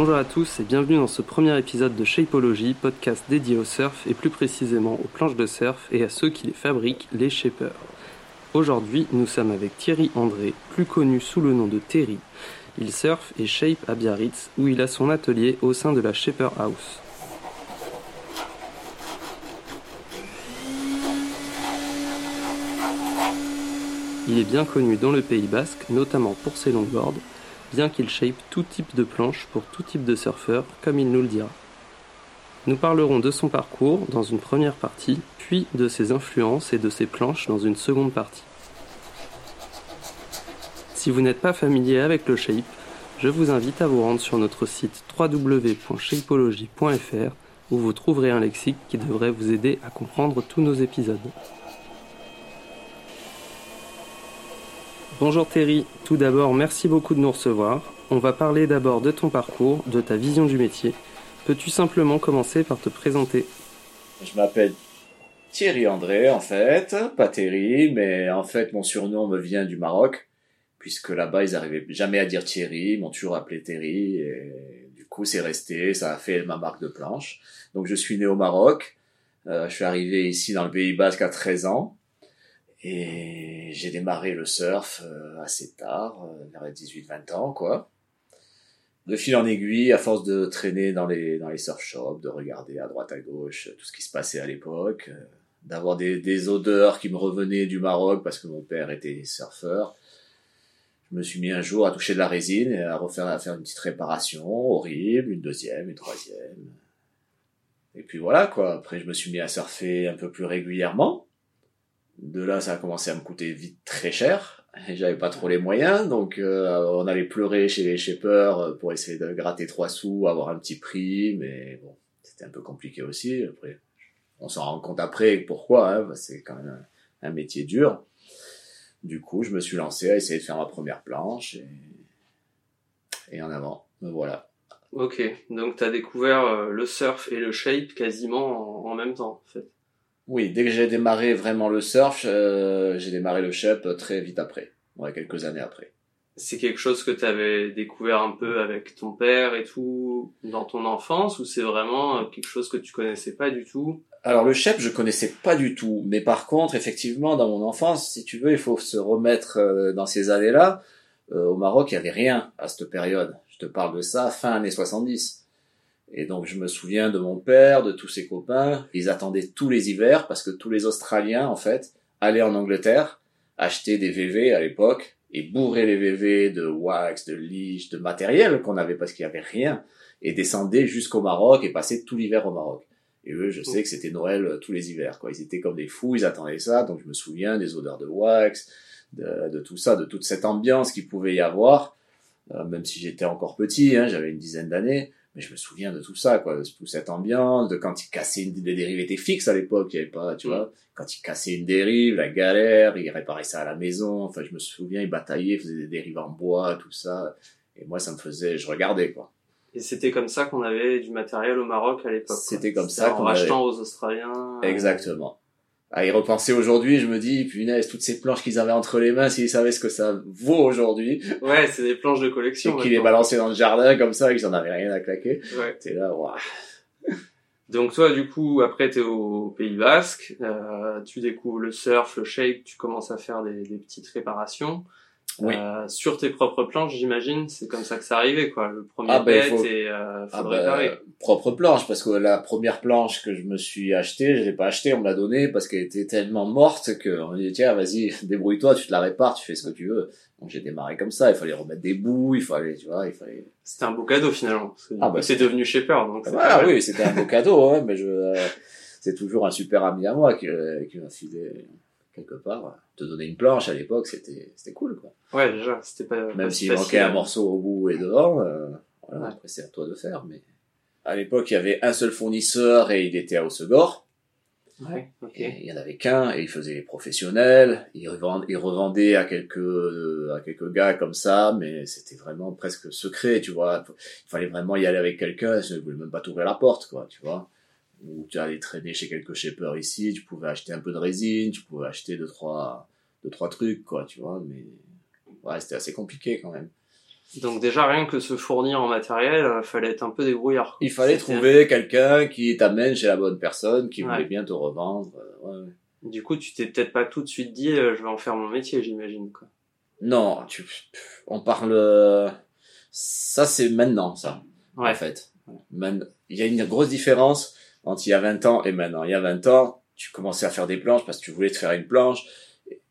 Bonjour à tous et bienvenue dans ce premier épisode de Shapeology, podcast dédié au surf et plus précisément aux planches de surf et à ceux qui les fabriquent, les shapers. Aujourd'hui, nous sommes avec Thierry André, plus connu sous le nom de Terry. Il surfe et shape à Biarritz où il a son atelier au sein de la Shaper House. Il est bien connu dans le Pays Basque, notamment pour ses longboards, bien qu'il shape tout type de planche pour tout type de surfeur, comme il nous le dira. Nous parlerons de son parcours dans une première partie, puis de ses influences et de ses planches dans une seconde partie. Si vous n'êtes pas familier avec le shape, je vous invite à vous rendre sur notre site www.shapeology.fr où vous trouverez un lexique qui devrait vous aider à comprendre tous nos épisodes. Bonjour Terry, tout d'abord merci beaucoup de nous recevoir. On va parler d'abord de ton parcours, de ta vision du métier. Peux-tu simplement commencer par te présenter? Je m'appelle Thierry André en fait, pas Terry, mais en fait mon surnom me vient du Maroc, puisque là-bas ils arrivaient jamais à dire Thierry, ils m'ont toujours appelé Terry, et du coup c'est resté, ça a fait ma marque de planche. Donc je suis né au Maroc, euh, je suis arrivé ici dans le Pays Basque à 13 ans, et j'ai démarré le surf euh, assez tard, euh, vers 18-20 ans, quoi. De fil en aiguille, à force de traîner dans les, dans les surf shops, de regarder à droite à gauche tout ce qui se passait à l'époque, euh, d'avoir des, des odeurs qui me revenaient du Maroc parce que mon père était surfeur. Je me suis mis un jour à toucher de la résine et à refaire, à faire une petite réparation horrible, une deuxième, une troisième. Et puis voilà, quoi. Après, je me suis mis à surfer un peu plus régulièrement de là, ça a commencé à me coûter vite très cher. Et j'avais pas trop les moyens, donc euh, on allait pleurer chez les shippers pour essayer de gratter trois sous, avoir un petit prix, mais bon, c'était un peu compliqué aussi. Après, on s'en rend compte après pourquoi, hein, c'est quand même un, métier dur. Du coup, je me suis lancé à essayer de faire ma première planche et, en avant. Voilà. Ok, donc tu as découvert euh, le surf et le shape quasiment en, en même temps, en fait. Oui, dès que j'ai démarré vraiment le surf, euh, j'ai démarré le shape très vite après, ouais, quelques années après. C'est quelque chose que tu avais découvert un peu avec ton père et tout dans ton enfance ou c'est vraiment quelque chose que tu connaissais pas du tout? Alors le shape, je connaissais pas du tout, mais par contre, effectivement, dans mon enfance, si tu veux, il faut se remettre euh, dans ces années-là. Euh, au Maroc, il y avait rien à cette période. Je te parle de ça fin années 70. Et donc je me souviens de mon père, de tous ses copains, ils attendaient tous les hivers parce que tous les Australiens en fait allaient en Angleterre acheter des VV à l'époque et bourrer les VV de wax, de liche, de matériel qu'on avait parce qu'il y avait rien et descendaient jusqu'au Maroc et passaient tout l'hiver au Maroc. Et eux, je sais que c'était Noël tous les hivers quoi. Ils étaient comme des fous, ils attendaient ça. Donc je me souviens des odeurs de wax, de, de tout ça, de toute cette ambiance qu'il pouvait y avoir. Euh, même si j'étais encore petit, hein, j'avais une dizaine d'années mais je me souviens de tout ça, quoi, de toute cette ambiance, de quand il cassait une des dérives étaient fixes à l'époque, il y avait pas, tu vois, quand il cassait une dérive, la galère, il réparait ça à la maison, enfin, je me souviens, il bataillait, il faisait des dérives en bois, tout ça, et moi, ça me faisait, je regardais, quoi. Et c'était comme ça qu'on avait du matériel au Maroc à l'époque. C'était comme ça en achetant aux Australiens. Exactement à y repenser aujourd'hui, je me dis, punaise, toutes ces planches qu'ils avaient entre les mains, s'ils savaient ce que ça vaut aujourd'hui. Ouais, c'est des planches de collection. Et qu'ils les balançaient dans le jardin comme ça, qu'ils en avaient rien à claquer. Ouais. T'es là, waouh. Donc toi, du coup, après t'es au Pays Basque, euh, tu découvres le surf, le shape, tu commences à faire des, des petites réparations. Oui. Euh, sur tes propres planches, j'imagine, c'est comme ça que ça arrivait, quoi. Le premier Ah, pet faut- et euh, faut Ah le bah, réparer. propre planche, parce que la première planche que je me suis achetée, je l'ai pas achetée, on me l'a donnée parce qu'elle était tellement morte que on m'a dit, tiens, vas-y, débrouille-toi, tu te la répares, tu fais ce que tu veux. Donc j'ai démarré comme ça, il fallait remettre des bouts, il fallait, tu vois, il fallait... C'était un beau cadeau finalement. Parce que Ah, bah, c'est devenu shaper, donc Voilà, pas mal. oui, c'était un beau cadeau, hein, mais je, euh, c'est toujours un super ami à moi qui, euh, qui m'a filé quelque part. Te donner une planche à l'époque, c'était, c'était cool, quoi. Ouais, déjà, c'était pas. Même s'il manquait un morceau au bout et devant, euh, voilà, Ouais. après c'est à toi de faire, mais à l'époque, il y avait un seul fournisseur et il était à. Ouais. Et il y en avait qu'un et il faisait les professionnels. Il revendait, il revendait à quelques euh, à quelques gars comme ça, mais c'était vraiment presque secret, tu vois. Il fallait vraiment y aller avec quelqu'un. Je ne voulais même pas t'ouvrir la porte, quoi, tu vois. Ou tu allais traîner chez quelques shippers ici, tu pouvais acheter un peu de résine, tu pouvais acheter deux trois deux trois trucs, quoi, tu vois. Mais ouais, c'était assez compliqué quand même. Donc déjà rien que se fournir en matériel, euh, fallait être un peu débrouillard. quoi. Il fallait trouver quelqu'un qui t'amène chez la bonne personne, qui Ouais. voulait bien te revendre. euh, ouais. Du coup, tu t'es peut-être pas tout de suite dit, euh, je vais en faire mon métier, j'imagine quoi. Non, tu, on parle. Ça, c'est maintenant, ça. Ouais. En fait, il y a une grosse différence entre il y a 20 ans et maintenant. Il y a 20 ans, tu commençais à faire des planches parce que tu voulais te faire une planche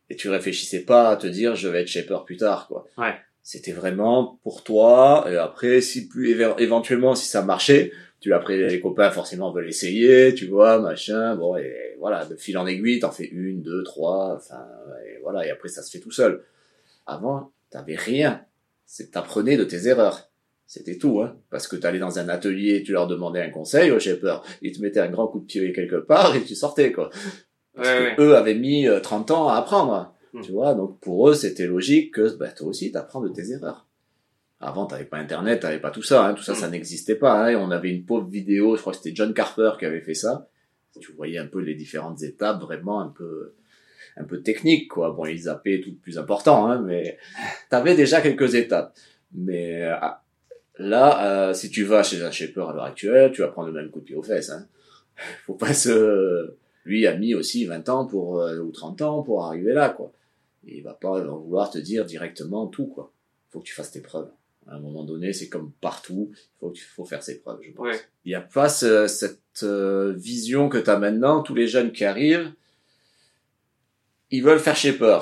et tu réfléchissais pas à te dire je vais être shaper plus tard, quoi. Ouais. C'était vraiment pour toi. Et après, si plus éve- éventuellement, si ça marchait, tu après les copains forcément veulent essayer, tu vois, machin. Bon, et voilà, de fil en aiguille, t'en fais une, deux, trois, enfin, et voilà. Et après, ça se fait tout seul. Avant, t'avais rien. C'est t'apprenais de tes erreurs. C'était tout, hein. Parce que t'allais dans un atelier, tu leur demandais un conseil au shaper. Ils te mettaient un grand coup de pied quelque part et tu sortais, quoi. Parce Ouais, que ouais. eux avaient mis euh, 30 ans à apprendre. Mm. Tu vois, donc pour eux, c'était logique que bah, toi aussi, t'apprends de tes erreurs. Avant, t'avais pas Internet, t'avais pas tout ça, hein. tout ça, Mm. ça n'existait pas. Hein. Et on avait une pauvre vidéo, je crois que c'était John Carper qui avait fait ça. Tu voyais un peu les différentes étapes, vraiment un peu, un peu technique, quoi. Bon, ils zappaient tout le plus important, hein, mais t'avais déjà quelques étapes. Mais euh, là, euh, si tu vas chez un shaper à l'heure actuelle, tu vas prendre le même coup de pied aux fesses. Hein. Faut pas se... Lui a mis aussi 20 ans pour, euh, ou 30 ans pour arriver là, quoi. Et il va pas vouloir te dire directement tout, quoi. Faut que tu fasses tes preuves. À un moment donné, c'est comme partout, il faut, faut faire ses preuves, je pense. Ouais. Il n'y a pas ce- cette euh, vision que tu as maintenant, tous les jeunes qui arrivent, ils veulent faire shaper.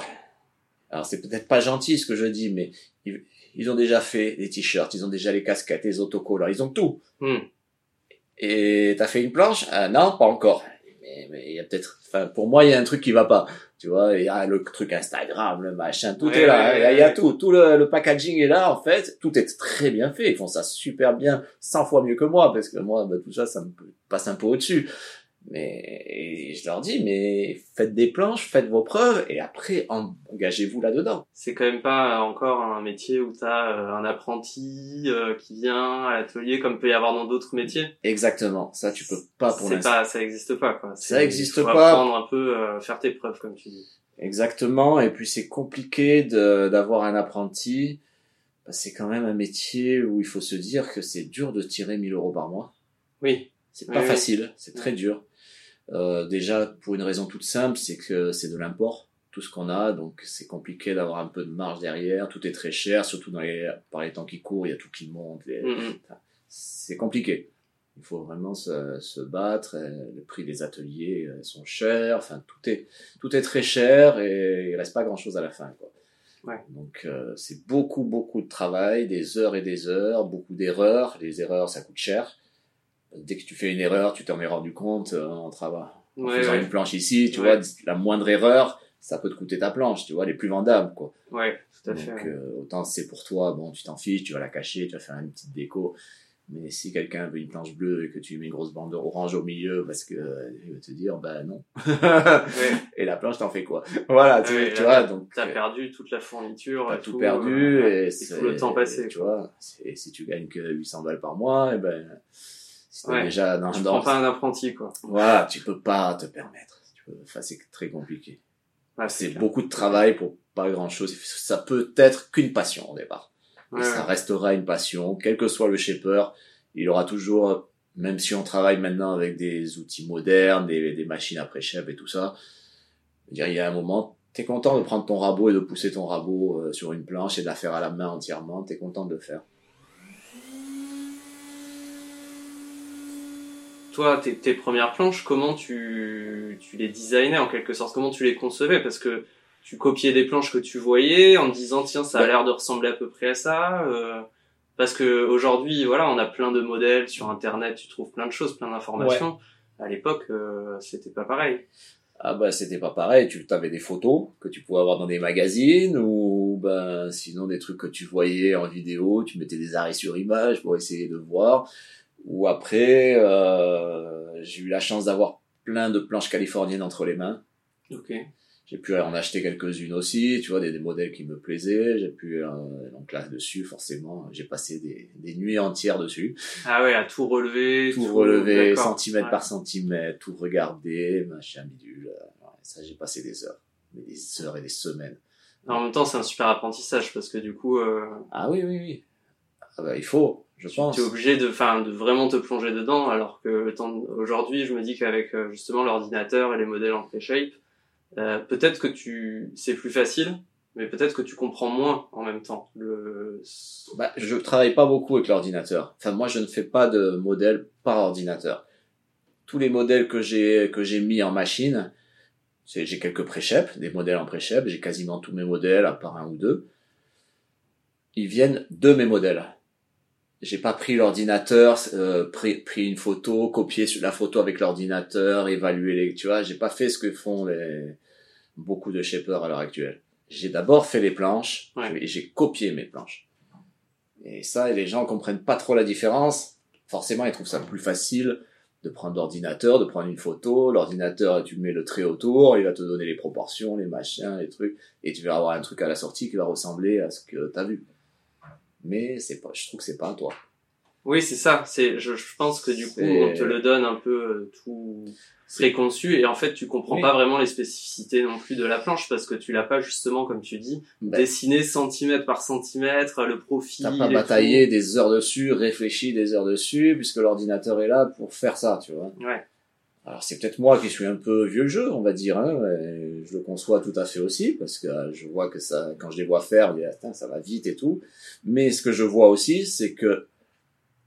Alors c'est peut-être pas gentil ce que je dis, mais ils, ils ont déjà fait les t-shirts, ils ont déjà les casquettes, les autocollants, ils ont tout. Hmm. Et t'as fait une planche? Ah Non, pas encore. Mais il y a peut-être, enfin pour moi il y a un truc qui va pas. Tu vois, il y a le truc Instagram, le machin, tout Ouais, est là. Il y a- y, tout, tout le, le packaging est là en fait. Tout est très bien fait. Ils font ça super bien, 100 fois mieux que moi parce que moi bah, tout ça ça me passe un peu au-dessus. Mais et je leur dis mais faites des planches, faites vos preuves et après engagez-vous là-dedans. C'est quand même pas encore un métier où t'as euh, un apprenti euh, qui vient à l'atelier comme peut y avoir dans d'autres métiers. Exactement. Ça tu peux pas pour l'instant. pas, ça existe pas quoi. Ça existe faut pas. Apprendre un peu, euh, faire tes preuves comme tu dis. Exactement, et puis c'est compliqué de- d'avoir un apprenti. que C'est quand même un métier où il faut se dire que c'est dur de tirer 1000 euros par mois. Oui. C'est Oui, pas oui. facile, c'est très dur. Euh, déjà pour une raison toute simple, c'est que c'est de l'import, tout ce qu'on a, donc c'est compliqué d'avoir un peu de marge derrière. Tout est très cher, surtout dans les, par les temps qui courent, il y a tout qui monte. Mm, mm. c'est compliqué. Il faut vraiment se, se battre. euh, Le prix des ateliers euh, sont chers. Enfin, tout est tout est très cher et il reste pas grand chose à la fin. Quoi. Ouais. Donc euh, c'est beaucoup beaucoup de travail, des heures et des heures, beaucoup d'erreurs. Les erreurs, ça coûte cher. Dès que tu fais une erreur, tu t'en es rendu compte euh, en travail. En Ouais, faisant ouais. une planche ici, tu Ouais. vois, la moindre erreur, ça peut te coûter ta planche, tu vois, les plus vendables, quoi. Ouais, tout à Donc, fait. ouais. euh, autant c'est pour toi, bon, tu t'en fiches, tu vas la cacher, tu vas faire une petite déco. Mais si quelqu'un veut une planche bleue et que tu mets une grosse bande orange au milieu, parce que euh, il va te dire, bah non. Ouais. et la planche, t'en fais quoi? Voilà, tu, Ouais, tu là, vois, donc T'as euh, perdu toute la fourniture. t'as tout perdu euh, et et tout le temps passé. Tu vois, et si tu gagnes que 800 balles par mois, et ben, si t'es Ouais. déjà dans Tu prends pas un apprenti quoi. voilà, tu peux pas te permettre. Tu peux- Enfin, c'est très compliqué. C'est beaucoup de travail pour pas grand chose. Ça peut être qu'une passion au départ. Et Ouais, ça ouais. restera une passion, quel que soit le shaper. Il aura toujours, même si on travaille maintenant avec des outils modernes, des, des machines après chef et tout ça, il y a un moment, t'es content de prendre ton rabot et de pousser ton rabot euh, sur une planche et de la faire à la main entièrement, t'es content de le faire. Toi, tes, tes premières planches, comment tu, tu les designais en quelque sorte? Comment tu les concevais? Parce que tu copiais des planches que tu voyais en te disant tiens ça a l'air de ressembler à peu près à ça. euh, parce que aujourd'hui voilà on a plein de modèles sur internet, tu trouves plein de choses, plein d'informations. À l'époque euh, c'était pas pareil. Ah bah c'était pas pareil, tu avais des photos que tu pouvais avoir dans des magazines ou ben sinon des trucs que tu voyais en vidéo, tu mettais des arrêts sur image pour essayer de voir. Ou après euh, j'ai eu la chance d'avoir plein de planches californiennes entre les mains. Ok. J'ai pu en acheter quelques-unes aussi, tu vois, des, des modèles qui me plaisaient. J'ai pu euh, donc là dessus forcément, j'ai passé des, des nuits entières dessus, Ah ouais à tout relever. tout relever d'accord. centimètre Ouais. par centimètre, tout regarder, machin bidule. euh, ouais, ça j'ai passé des heures, des heures et des semaines En même temps, c'est un super apprentissage parce que du coup, euh, Ah oui, oui, oui. Ah bah, il faut, je pense. tu es obligé de, enfin, de vraiment te plonger dedans. Alors que le temps aujourd'hui, je me dis qu'avec euh, justement l'ordinateur et les modèles en pré-shape, euh, peut-être que tu, c'est plus facile, mais peut-être que tu comprends moins en même temps. Le, Bah, je travaille pas beaucoup avec l'ordinateur. Enfin, moi, je ne fais pas de modèle par ordinateur. Tous les modèles que j'ai que j'ai mis en machine, j'ai quelques pré-shape, des modèles en pré-shape. J'ai quasiment tous mes modèles, à part un ou deux. Ils viennent de mes modèles. J'ai pas pris l'ordinateur, euh, pris, pris une photo, copié la photo avec l'ordinateur, évalué les, tu vois, j'ai pas fait ce que font les beaucoup de shapers à l'heure actuelle. J'ai d'abord fait les planches Ouais. et j'ai copié mes planches. Et ça, les gens comprennent pas trop la différence. Forcément, ils trouvent ça plus facile de prendre l'ordinateur, de prendre une photo. L'ordinateur, tu mets le trait autour, il va te donner les proportions, les machins, les trucs, et tu vas avoir un truc à la sortie qui va ressembler à ce que t'as vu. Mais c'est pas, je trouve que c'est pas à toi. Oui, c'est ça. C'est, je, je pense que du coup, on te le donne un peu euh, tout préconçu et en fait, tu comprends Oui. pas vraiment les spécificités non plus de la planche parce que tu l'as pas justement, comme tu dis, Ben, dessiné centimètre par centimètre, le profil. T'as pas bataillé des heures dessus, réfléchi des heures dessus, puisque l'ordinateur est là pour faire ça, tu vois. Ouais. Alors c'est peut-être moi qui suis un peu vieux jeu, on va dire. Hein, je le conçois tout à fait aussi parce que euh, je vois que ça, quand je les vois faire, je Attends, ça va vite et tout. Mais ce que je vois aussi, c'est que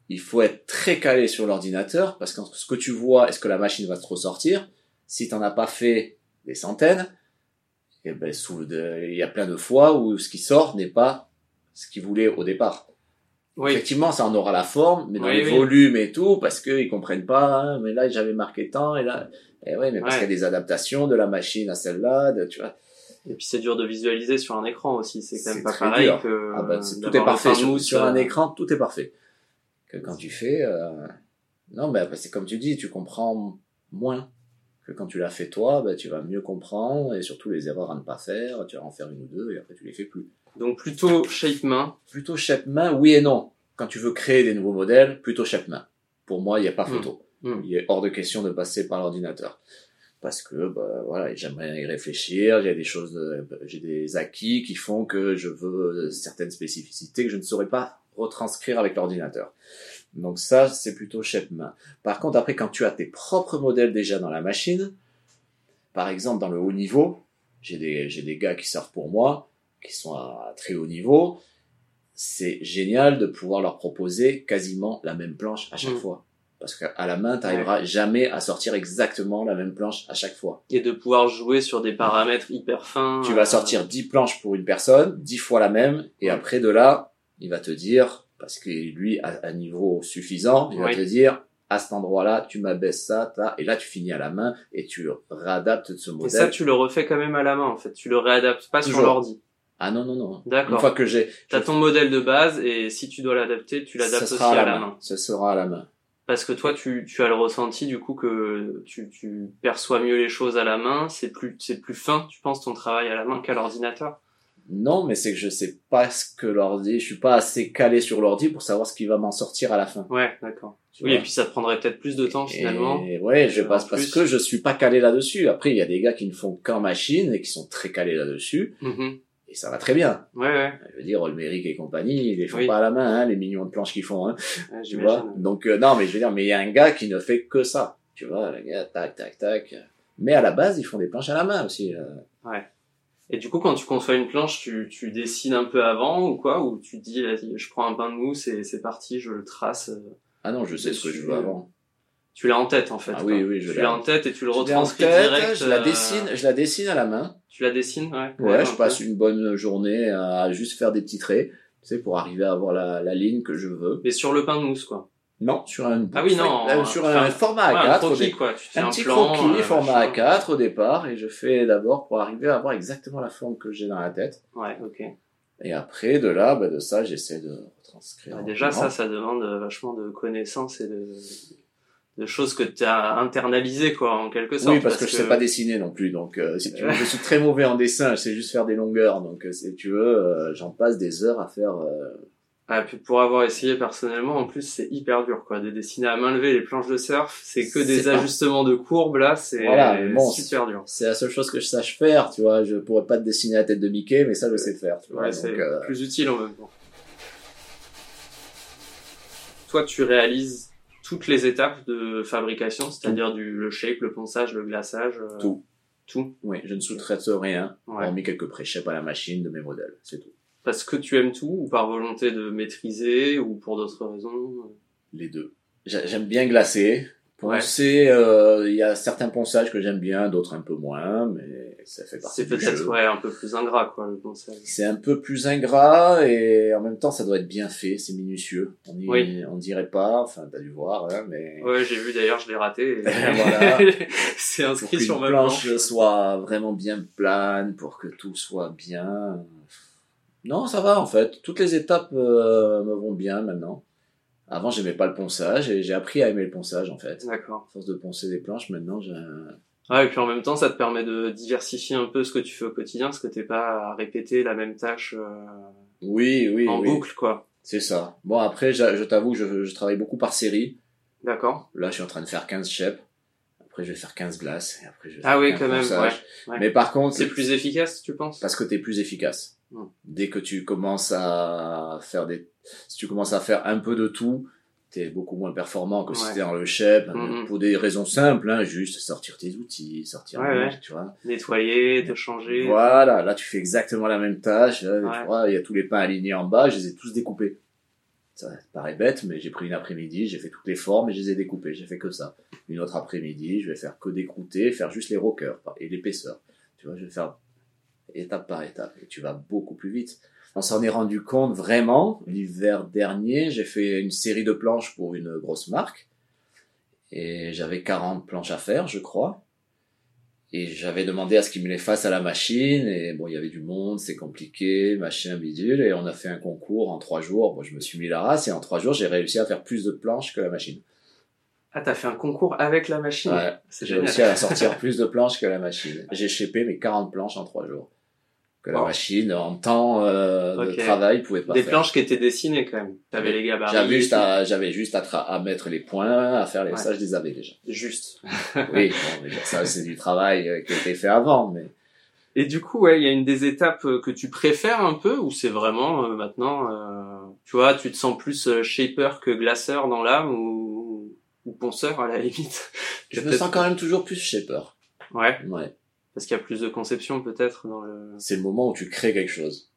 il faut être très calé sur l'ordinateur parce que ce que tu vois et ce que la machine va te ressortir, si t'en as pas fait des centaines, et ben sous de- il y a plein de fois où ce qui sort n'est pas ce qu'il voulait au départ. Oui. Effectivement, ça en aura la forme, mais dans Oui, les oui. volumes et tout, parce qu'ils comprennent pas, hein, mais là, j'avais marqué tant, et là, et ouais, mais parce Ouais. qu'il y a des adaptations de la machine à celle-là, de- tu vois. Et puis c'est dur de visualiser sur un écran aussi. C'est quand même pas pareil dur. que. Ah bah, c'est- tout est parfait. Sur, sur un écran, tout est parfait. Que quand tu fais, euh, non, bah, c'est comme tu dis, tu comprends moins que quand tu l'as fait toi, bah, tu vas mieux comprendre, et surtout les erreurs à ne pas faire, tu vas en faire une ou deux, et après tu les fais plus. Donc plutôt shape main. Plutôt chape main, oui et non. Quand tu veux créer des nouveaux modèles, plutôt chape main. Pour moi, il n'y a pas Hmm. photo. Hmm. Il est hors de question de passer par l'ordinateur. Parce que, bah, voilà, j'aimerais y réfléchir, j'ai des choses, de- j'ai des acquis qui font que je veux certaines spécificités que je ne saurais pas retranscrire avec l'ordinateur. Donc ça, c'est plutôt chef main. Par contre, après, quand tu as tes propres modèles déjà dans la machine, par exemple, dans le haut niveau, j'ai des, j'ai des gars qui servent pour moi, qui sont à très haut niveau, c'est génial de pouvoir leur proposer quasiment la même planche à chaque Mm. fois. Parce qu'à la main, tu n'arriveras jamais à sortir exactement la même planche à chaque fois. Et de pouvoir jouer sur des paramètres hyper fins. Tu vas euh, sortir 10 planches pour une personne, 10 fois la même, et après de là, il va te dire, parce que lui a un niveau suffisant, il va te dire, à cet endroit-là, tu m'abaisses ça, et là tu finis à la main, et tu réadaptes ce Et modèle. ça, tu le refais quand même à la main, en fait. Tu le réadaptes pas sur l'ordi. Ah non, non, non. Une D'accord. fois que j'ai, T'as ton modèle de base et si tu dois l'adapter, tu l'adaptes aussi à la main. Ce sera à la main. Parce que toi, tu, tu as le ressenti du coup que tu, tu perçois mieux les choses à la main. C'est plus, c'est plus fin, tu penses, ton travail à la main qu'à l'ordinateur. Non, mais c'est que je sais pas ce que l'ordi, je suis pas assez calé sur l'ordi pour savoir ce qui va m'en sortir à la fin. Ouais, d'accord. Oui, et puis ça prendrait peut-être plus de temps finalement. Et ouais, je passe parce que je suis pas calé là-dessus. Après, il y a des gars qui ne font qu'en machine et qui sont très calés là-dessus. Mhm. Et ça va très bien. Ouais, ouais, Je veux dire, Olmeric et compagnie, ils les font Oui. pas à la main, hein, les millions de planches qu'ils font, hein, ouais tu vois. Donc, euh, non, mais je veux dire, mais il y a un gars qui ne fait que ça. Tu vois, le gars, tac, tac, tac. Mais à la base, ils font des planches à la main aussi. euh. Et du coup, quand tu conçois une planche, tu, tu dessines un peu avant ou quoi? Ou tu dis, je prends un pain de mousse et c'est parti, je le trace. euh, Ah non, je sais ce que je veux avant. Tu l'as en tête en fait. Ah quoi. oui, oui, je Tu l'ai l'as en- tête et tu le retranscris direct. je la euh, dessine, je la dessine à la main. Tu la dessines, ouais. Ouais, je un passe peu. une bonne journée à juste faire des petits traits, tu sais, pour arriver à avoir la, la ligne que je veux. Mais sur le pain de mousse, quoi. Non, sur un, Ah oui, non, euh, sur enfin, un format Ouais, un A4, au croquis, quoi. Tu un, un, petit plan, croquis euh, format machin. A4 au départ, et je fais d'abord pour arriver à avoir exactement la forme que j'ai dans la tête. Ouais, ok. Et après, de là, bah, de ça, j'essaie de retranscrire. Bah, déjà, ça, ça demande euh, vachement de connaissances et de, de choses que tu as internalisées, quoi, en quelque sorte. Oui, parce, que, je sais pas dessiner non plus, donc euh, si tu veux, Ouais. je suis très mauvais en dessin, je sais juste faire des longueurs, donc euh, si tu veux, euh, j'en passe des heures à faire Ah, puis pour avoir essayé personnellement, en plus, c'est hyper dur, quoi. De dessiner à main levée les planches de surf, c'est que des ajustements de courbes, là, c'est Voilà, bon, super dur. C'est la seule chose que je sache faire, tu vois. Je pourrais pas te dessiner la tête de Mickey, mais ça, je sais faire, tu vois. Ouais, c'est plus utile en même temps. Toi, tu réalises toutes les étapes de fabrication, c'est-à-dire du le shape, le ponçage, le glaçage. euh, Tout. Tout. Oui, je ne sous-traite rien, Ouais. hormis quelques pré-shapes à la machine de mes modèles, c'est tout. Parce que tu aimes tout, ou par volonté de maîtriser, ou pour d'autres raisons? Les deux. J'a- J'aime bien glacer. Poncer, euh, il y a certains ponçages que j'aime bien, d'autres un peu moins, mais ça fait partie C'est du peut-être jeu. ouais, un peu plus ingrat, quoi, le ponçage. C'est un peu plus ingrat et en même temps ça doit être bien fait, c'est minutieux. On y, Oui. on dirait pas, enfin t'as dû voir, hein, mais Ouais, j'ai vu d'ailleurs, je l'ai raté. et- Voilà. c'est inscrit sur ma planche planche. soit vraiment bien plane, pour que tout soit bien. Non, ça va en fait. Toutes les étapes euh, me vont bien maintenant. Avant j'aimais pas le ponçage et j'ai appris à aimer le ponçage en fait. D'accord. À force de poncer des planches, maintenant j'ai Ouais, et puis en même temps, ça te permet de diversifier un peu ce que tu fais au quotidien, parce que t'es pas à répéter la même tâche euh, Oui, oui, en oui. boucle, quoi. C'est ça. Bon après, je t'avoue, je, je travaille beaucoup par série. D'accord. Là, je suis en train de faire 15 shapes. Après, je vais faire 15 glaces. Et après, je vais Ah oui, 15 quand même, ouais. Mais par contre, C'est plus efficace, tu penses? Parce que t'es plus efficace. Hmm. Dès que tu commences à faire des, si tu commences à faire un peu de tout, t'es beaucoup moins performant que si Ouais. t'es dans le shape. Mhm. Pour des raisons simples, hein, juste sortir tes outils, sortir, Ouais, ouais. tu vois. Nettoyer, te changer. Voilà, là tu fais exactement la même tâche. Là, Ouais. Tu vois, il y a tous les pains alignés en bas, je les ai tous découpés. Ça paraît bête, mais j'ai pris une après-midi, j'ai fait toutes les formes et je les ai découpées. J'ai fait que ça. Une autre après-midi, je vais faire que décrouter, faire juste les rockers et l'épaisseur. Tu vois, je vais faire étape par étape et tu vas beaucoup plus vite. On s'en est rendu compte vraiment. L'hiver dernier, j'ai fait une série de planches pour une grosse marque et j'avais 40 planches à faire, je crois. Et j'avais demandé à ce qu'ils me les fassent à la machine, et bon, il y avait du monde, c'est compliqué, machin, bidule, et on a fait un concours en trois jours. Bon, je me suis mis la race, et en trois jours, j'ai réussi à faire plus de planches que la machine. Ah, t'as fait un concours avec la machine? Ouais, C'est j'ai réussi à sortir plus de planches que la machine. J'ai shapé mes 40 planches en trois jours. Que la machine, en temps euh, de travail, pouvait pas Des faire. planches qui étaient dessinées quand même. T'avais les gabarits. J'avais juste, à, j'avais juste à, à mettre les points, à faire les, Ouais. ça, je les avais déjà. Juste. Oui, bon, mais ça, c'est du travail euh, qui a été fait avant, mais Et du coup, ouais, il y a une des étapes euh, que tu préfères un peu, ou c'est vraiment euh, maintenant, euh, tu vois, tu te sens plus shaper que glaceur dans l'âme, ou, ou ponceur à la limite? je me sens quand même toujours plus shaper. Ouais, Ouais. Parce qu'il y a plus de conception peut-être dans le. c'est le moment où tu crées quelque chose.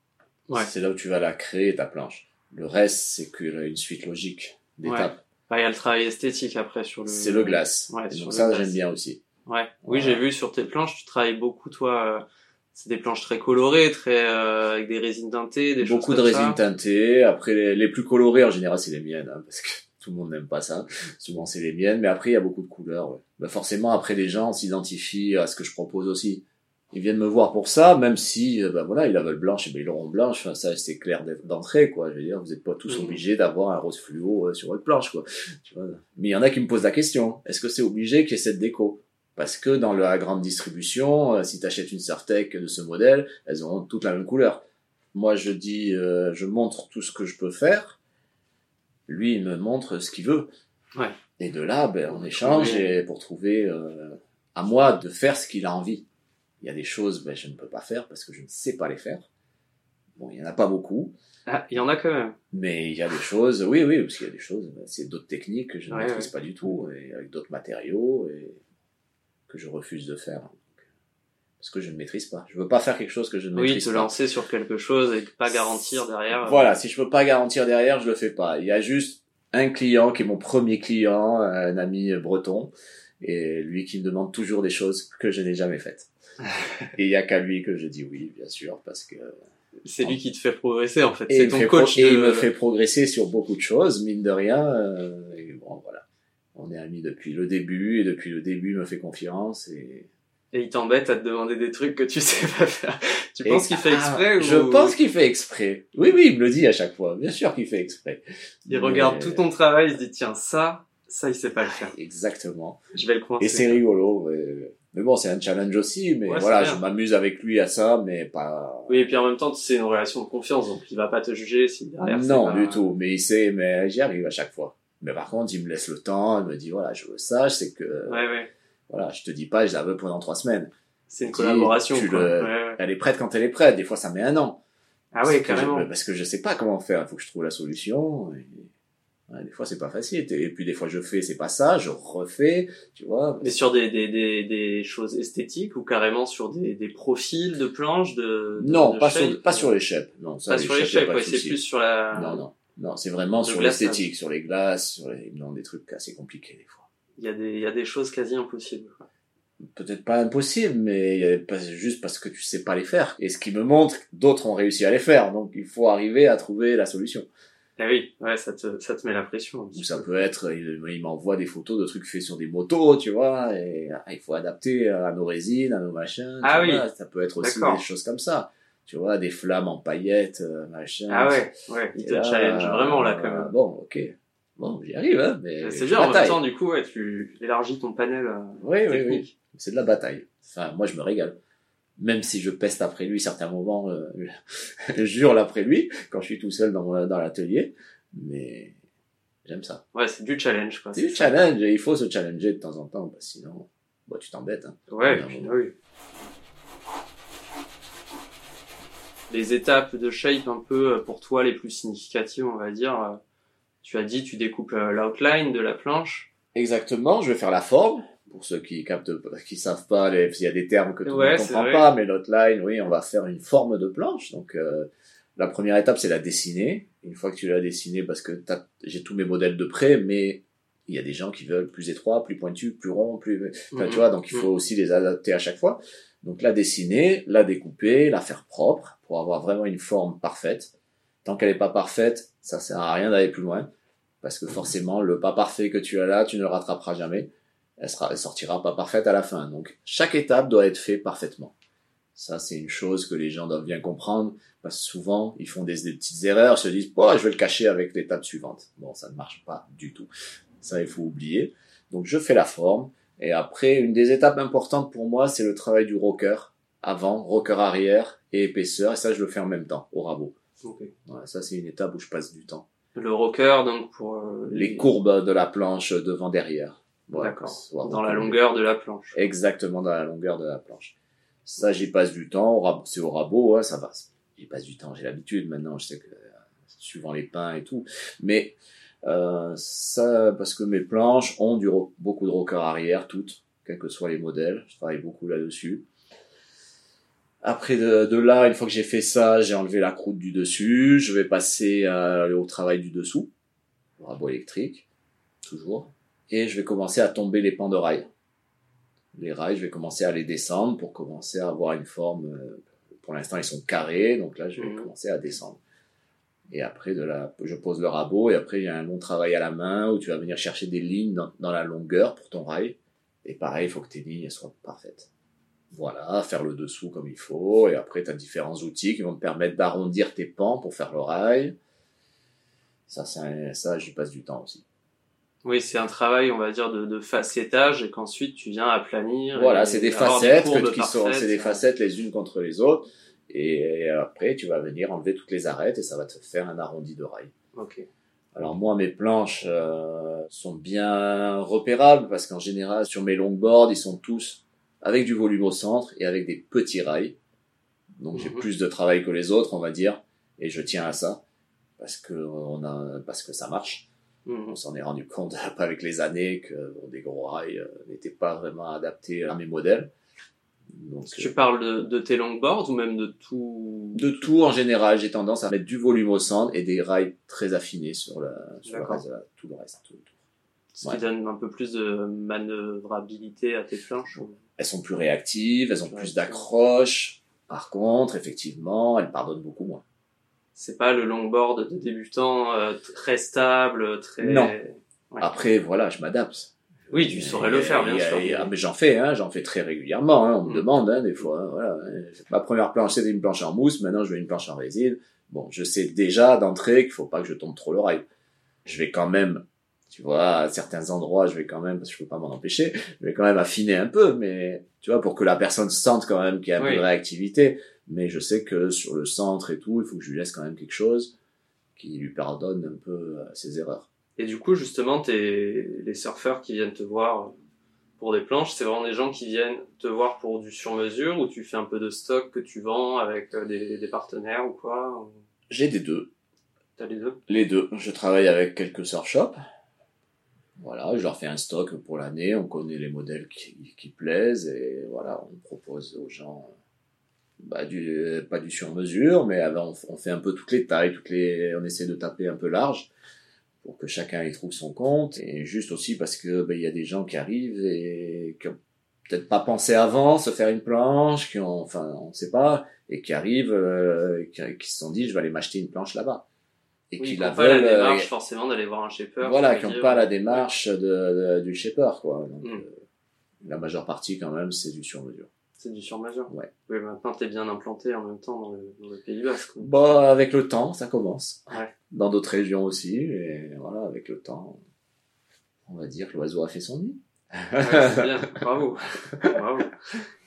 Ouais. C'est là où tu vas la créer, ta planche. Le reste, c'est une suite logique d'étapes. Bah, il y a le travail esthétique après sur le. C'est le glace. Ouais, donc ça, j'aime bien aussi. Ouais. Oui, j'ai vu sur tes planches, tu travailles beaucoup, toi. euh, c'est des planches très colorées, très euh, avec des résines teintées, des Beaucoup choses de comme ça. résines teintées. Après, les, les plus colorées, en général, c'est les miennes, hein, parce que tout le monde n'aime pas ça. Souvent, c'est les miennes. Mais après, il y a beaucoup de couleurs. Ouais. Bah, forcément, après, les gens s'identifient à ce que je propose aussi. Ils viennent me voir pour ça, même si, euh, bah voilà, ils la veulent blanche, et ben ils l'auront blanche. Enfin, ça, c'est clair d'entrée, quoi. Je veux dire, vous n'êtes pas tous obligés d'avoir un rose fluo euh, sur votre planche, quoi. Tu vois? Mais il y en a qui me posent la question. Est-ce que c'est obligé qu'il y ait cette déco? Parce que dans la grande distribution, euh, si tu achètes une Surtec de ce modèle, elles auront toutes la même couleur. Moi, je dis, euh, je montre tout ce que je peux faire. Lui, il me montre ce qu'il veut. Ouais. Et de là, ben, on échange et pour trouver euh, à moi de faire ce qu'il a envie. Il y a des choses, ben, je ne peux pas faire parce que je ne sais pas les faire. Bon, il y en a pas beaucoup, Ah, il y en a quand même. mais il y a des choses, oui, oui, parce qu'il y a des choses, ben, c'est d'autres techniques que je ne Ouais, maîtrise pas du tout, et avec d'autres matériaux, et que je refuse de faire. Parce que je ne maîtrise pas. Je veux pas faire quelque chose que je ne Oui, maîtrise te pas. lancer sur quelque chose et pas garantir derrière. euh, Voilà, si je peux pas garantir derrière, je le fais pas. Il y a juste un client qui est mon premier client, un ami breton, et lui qui me demande toujours des choses que je n'ai jamais faites. et il y a qu'à lui que je dis oui, bien sûr, parce que C'est lui qui te fait progresser en fait. C'est ton coach. et il me fait progresser sur beaucoup de choses, mine de rien. euh, et bon, voilà, on est amis depuis le début, et depuis le début, il me fait confiance et Et il t'embête à te demander des trucs que tu sais pas faire. Tu penses qu'il fait exprès Ah, ou Je pense qu'il fait exprès. Oui, oui, il me le dit à chaque fois. Bien sûr qu'il fait exprès. il regarde tout ton travail, il se dit tiens ça, ça il sait pas le faire. Exactement. Je vais le coincer. Et c'est rigolo. Mais bon, c'est un challenge aussi, mais Ouais, voilà, je m'amuse avec lui à ça, mais pas... Oui, et puis en même temps, c'est une relation de confiance, donc il va pas te juger si derrière. non, pas- du tout. Mais il sait, mais j'y arrive à chaque fois. Mais par contre, il me laisse le temps, il me dit, voilà, je veux ça, je sais que, Ouais, ouais. Voilà, je te dis pas, je la veux pendant trois semaines. C'est une Tu- collaboration. tu quoi. le- Ouais, ouais. Elle est prête quand elle est prête. Des fois, ça met un an. Ah ouais, Parce que je- carrément. parce que je sais pas comment faire. Il faut que je trouve la solution. Et... ouais, des fois, c'est pas facile. Et puis, des fois, je fais, c'est pas ça, je refais, tu vois. Mais sur des, des, des, des choses esthétiques ou carrément sur des, des profils de planches de, de- Non, de pas shape, sur, pas sur les shapes. Non, ça, pas sur les shapes, ouais, c'est plus sur la. Non, non. Non, c'est vraiment sur l'esthétique, sur les glaces, sur les, non, des trucs assez compliqués, des fois. Il y a des, il y a des choses quasi impossibles. Peut-être pas impossible, mais pas- juste parce que tu sais pas les faire. Et ce qui me montre d'autres ont réussi à les faire. Donc, il faut arriver à trouver la solution. Ah oui, ouais, ça te, ça te met la pression. petit Ou ça peu. peut être, il, il m'envoie des photos de trucs faits sur des motos, tu vois, et ah, il faut adapter à nos résines, à nos machins. tu Ah oui. Ça peut être aussi des choses comme ça. Tu vois, des flammes en paillettes, euh, machin. Ah ouais, ouais, il te challenge vraiment là quand même. Bon, ok. Bon, j'y arrive, hein, mais c'est je bien, en même temps, du coup, ouais, tu élargis ton panel euh, Oui, oui, oui. technique. C'est de la bataille. Enfin, moi, je me régale. Même si je peste après lui certains moments, euh, je jure après lui, quand je suis tout seul dans, l'atelier. Mais j'aime ça. Ouais, c'est du challenge, quoi. C'est du ça. challenge, et il faut se challenger de temps en temps, parce que sinon, bah, tu t'embêtes. Hein. Ouais, puis, non. oui. Les étapes de shape un peu euh, pour toi les plus significatives, on va dire. Tu as dit, tu découpes euh, l'outline de la planche. Exactement, je vais faire la forme. Pour ceux qui captent, qui savent pas, les- s'il y a des termes que tout le Ouais, monde c'est comprend vrai. pas, mais l'outline, oui, on va faire une forme de planche. Donc, euh, la première étape, c'est la dessiner. Une fois que tu l'as dessinée, parce que j'ai tous mes modèles de près, mais il y a des gens qui veulent plus étroit, plus pointu, plus rond, plus, enfin, Mhm. tu vois, donc il faut aussi les adapter à chaque fois. Donc, la dessiner, la découper, la faire propre pour avoir vraiment une forme parfaite. Tant qu'elle est pas parfaite, ça sert à rien d'aller plus loin. Parce que forcément, le pas parfait que tu as là, tu ne le rattraperas jamais elle, sera, elle sortira pas parfaite à la fin. Donc, chaque étape doit être faite parfaitement. Ça, c'est une chose que les gens doivent bien comprendre, parce que souvent, ils font des, des petites erreurs, se disent, oh, je vais le cacher avec l'étape suivante. Bon, ça ne marche pas du tout. Ça, il faut oublier. Donc, je fais la forme, et après, une des étapes importantes pour moi, c'est le travail du rocker, avant, rocker arrière et épaisseur, et ça, je le fais en même temps, au rabot. Ça, c'est une étape où je passe du temps. Le rocker, donc pour euh, Les courbes de la planche devant-derrière. Voilà, D'accord. Dans la longueur de la planche. exactement dans la longueur de la planche. Ça, j'y passe du temps. C'est au rabot, ouais, ça va. J'y passe du temps. J'ai l'habitude maintenant. Je sais que euh, suivant les pains et tout. Mais euh, ça, parce que mes planches ont du beaucoup de rocker arrière, toutes, quels que soient les modèles. Je travaille beaucoup là-dessus. Après de, de là, une fois que j'ai fait ça, j'ai enlevé la croûte du dessus. Je vais passer euh, au travail du dessous, le rabot électrique, toujours. Et je vais commencer à tomber les pans de rails les rails, je vais commencer à les descendre pour commencer à avoir une forme. euh, Pour l'instant, ils sont carrés, donc là, je vais Mhm. commencer à descendre. Et après, de la, je pose le rabot, et après, il y a un long travail à la main où tu vas venir chercher des lignes dans, dans la longueur pour ton rail. Et pareil, il faut que tes lignes soient parfaites. Voilà, faire le dessous comme il faut, et après, tu as différents outils qui vont te permettre d'arrondir tes pans pour faire le rail. Ça, c'est un- ça, j'y passe du temps aussi. Oui, c'est un travail, on va dire, de, de facettage et qu'ensuite tu viens aplanir. Voilà, c'est des facettes que- qui sont, c'est des facettes les unes contre les autres. Et après, tu vas venir enlever toutes les arêtes et ça va te faire un arrondi de rail. Ok. Alors moi, mes planches euh, sont bien repérables parce qu'en général, sur mes longboards, ils sont tous avec du volume au centre et avec des petits rails. Donc j'ai Mhm. plus de travail que les autres, on va dire, et je tiens à ça parce que on a, parce que ça marche. Mhm. On s'en est rendu compte avec les années que bon, des gros rails euh, n'étaient pas vraiment adaptés à mes modèles. Donc, tu parles de, de tes longboards ou même de tout? De tout en général, j'ai tendance à mettre du volume au centre et des rails très affinés sur, la, sur le reste, tout le reste. tout. Ce Ouais. qui donne un peu plus de manœuvrabilité à tes planches. ou- Elles sont plus réactives, elles ont Plus d'accroche. Par contre, effectivement, elles pardonnent beaucoup moins. C'est pas le longboard de débutant euh, très stable, très. Non. Ouais. Après, voilà, je m'adapte. Oui, tu saurais le faire, bien Et, sûr. et, ah, mais j'en fais, hein, j'en fais très régulièrement. Hein, on me Mm. demande hein, des fois. hein, voilà, hein. Ma première planche c'était une planche en mousse, maintenant je veux une planche en résine. Bon, je sais déjà d'entrée qu'il faut pas que je tombe trop le rail. Je vais quand même Tu vois, à certains endroits, je vais quand même, parce que je peux pas m'en empêcher, je vais quand même affiner un peu, mais tu vois, pour que la personne sente quand même qu'il y a un peu de réactivité. Mais je sais que sur le centre et tout, il faut que je lui laisse quand même quelque chose qui lui pardonne un peu euh, ses erreurs. Et du coup, justement, t'es les surfeurs qui viennent te voir pour des planches, c'est vraiment des gens qui viennent te voir pour du sur-mesure ou tu fais un peu de stock que tu vends avec euh, des, des partenaires ou quoi J'ai des deux. T'as les deux? Les deux. Je travaille avec quelques surf shops voilà, je leur fais un stock pour l'année, on connaît les modèles qui, qui, plaisent et voilà, on propose aux gens bah, du, pas du sur-mesure, mais on, fait un peu toutes les tailles, toutes les, on essaie de taper un peu large pour que chacun y trouve son compte. Et juste aussi parce que bah, il y a des gens qui arrivent et qui ont peut-être pas pensé avant se faire une planche, qui ont, enfin, on ne sait pas, et qui arrivent, euh, qui, qui se sont dit je vais aller m'acheter une planche là-bas et qui la pas la euh, démarche forcément d'aller voir un shaper. Voilà, qui n'ont pas la démarche de, du shaper, quoi. Donc, hmm. euh, la majeure partie, quand même, c'est du sur-mesure. C'est du sur-mesure. Ouais. Oui, maintenant t'es bien implanté en même temps dans le, dans le Pays Basque. Bon, avec le temps, ça commence. Ouais. Dans d'autres régions aussi, et voilà, avec le temps, on va dire que l'oiseau a fait son nid. Ouais, c'est bien. Bravo. Bravo.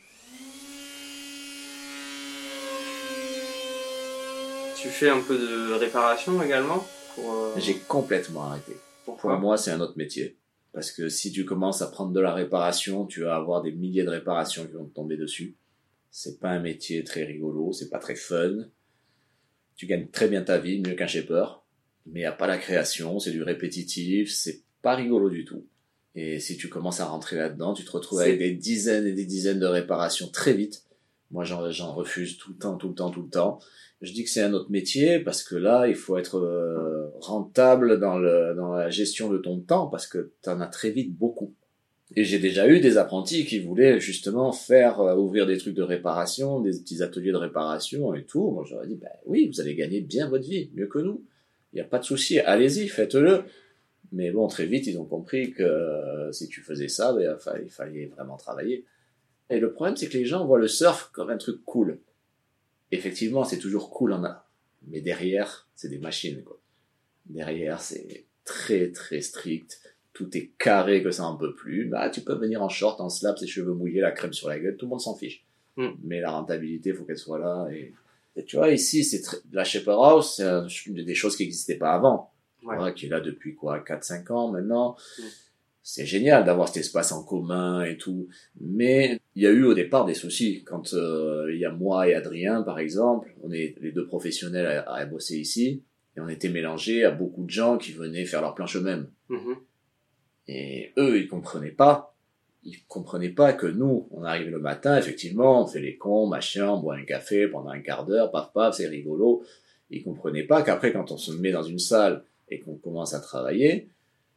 Tu fais un peu de réparation également euh, J'ai complètement arrêté. Pourquoi Pour moi, c'est un autre métier. Parce que si tu commences à prendre de la réparation, tu vas avoir des milliers de réparations qui vont te tomber dessus. C'est pas un métier très rigolo, c'est pas très fun. Tu gagnes très bien ta vie, mieux qu'un shaper. Mais y a pas la création, c'est du répétitif, c'est pas rigolo du tout. Et si tu commences à rentrer là-dedans, tu te retrouves avec des dizaines et des dizaines de réparations très vite. Moi, j'en refuse tout le temps, tout le temps, tout le temps. Je dis que c'est un autre métier parce que là, il faut être euh, rentable dans, la gestion de ton temps parce que tu en as très vite beaucoup. Et j'ai déjà eu des apprentis qui voulaient justement faire euh, ouvrir des trucs de réparation, des petits ateliers de réparation et tout. Moi, j'aurais dit, ben oui, vous allez gagner bien votre vie, mieux que nous. Il n'y a pas de souci, allez-y, faites-le. Mais bon, très vite, ils ont compris que euh, si tu faisais ça, ben, il fallait vraiment travailler. Et le problème, c'est que les gens voient le surf comme un truc cool effectivement, c'est toujours cool en a. Mais derrière, c'est des machines, quoi. Derrière, c'est très, très strict. Tout est carré que ça en peut plus. Bah, tu peux venir en short, en slap, ses cheveux mouillés, la crème sur la gueule, tout le monde s'en fiche. Hmm. Mais la rentabilité, faut qu'elle soit là. Et, tu vois, ici, c'est la Shaper House, c'est des choses qui n'existaient pas avant. Ouais. qui est là depuis quoi, 4-5 ans maintenant. Hmm c'est génial d'avoir cet espace en commun et tout. Mais il y a eu au départ des soucis. Quand euh, il y a moi et Adrien, par exemple, on est les deux professionnels à, à, bosser ici, et on était mélangés à beaucoup de gens qui venaient faire leur planche eux-mêmes. Mm-hmm. Et eux, ils comprenaient pas. Ils comprenaient pas que nous, on arrive le matin, effectivement, on fait les cons, machin, on boit un café pendant un quart d'heure, paf paf, c'est rigolo. Ils comprenaient pas qu'après, quand on se met dans une salle et qu'on commence à travailler,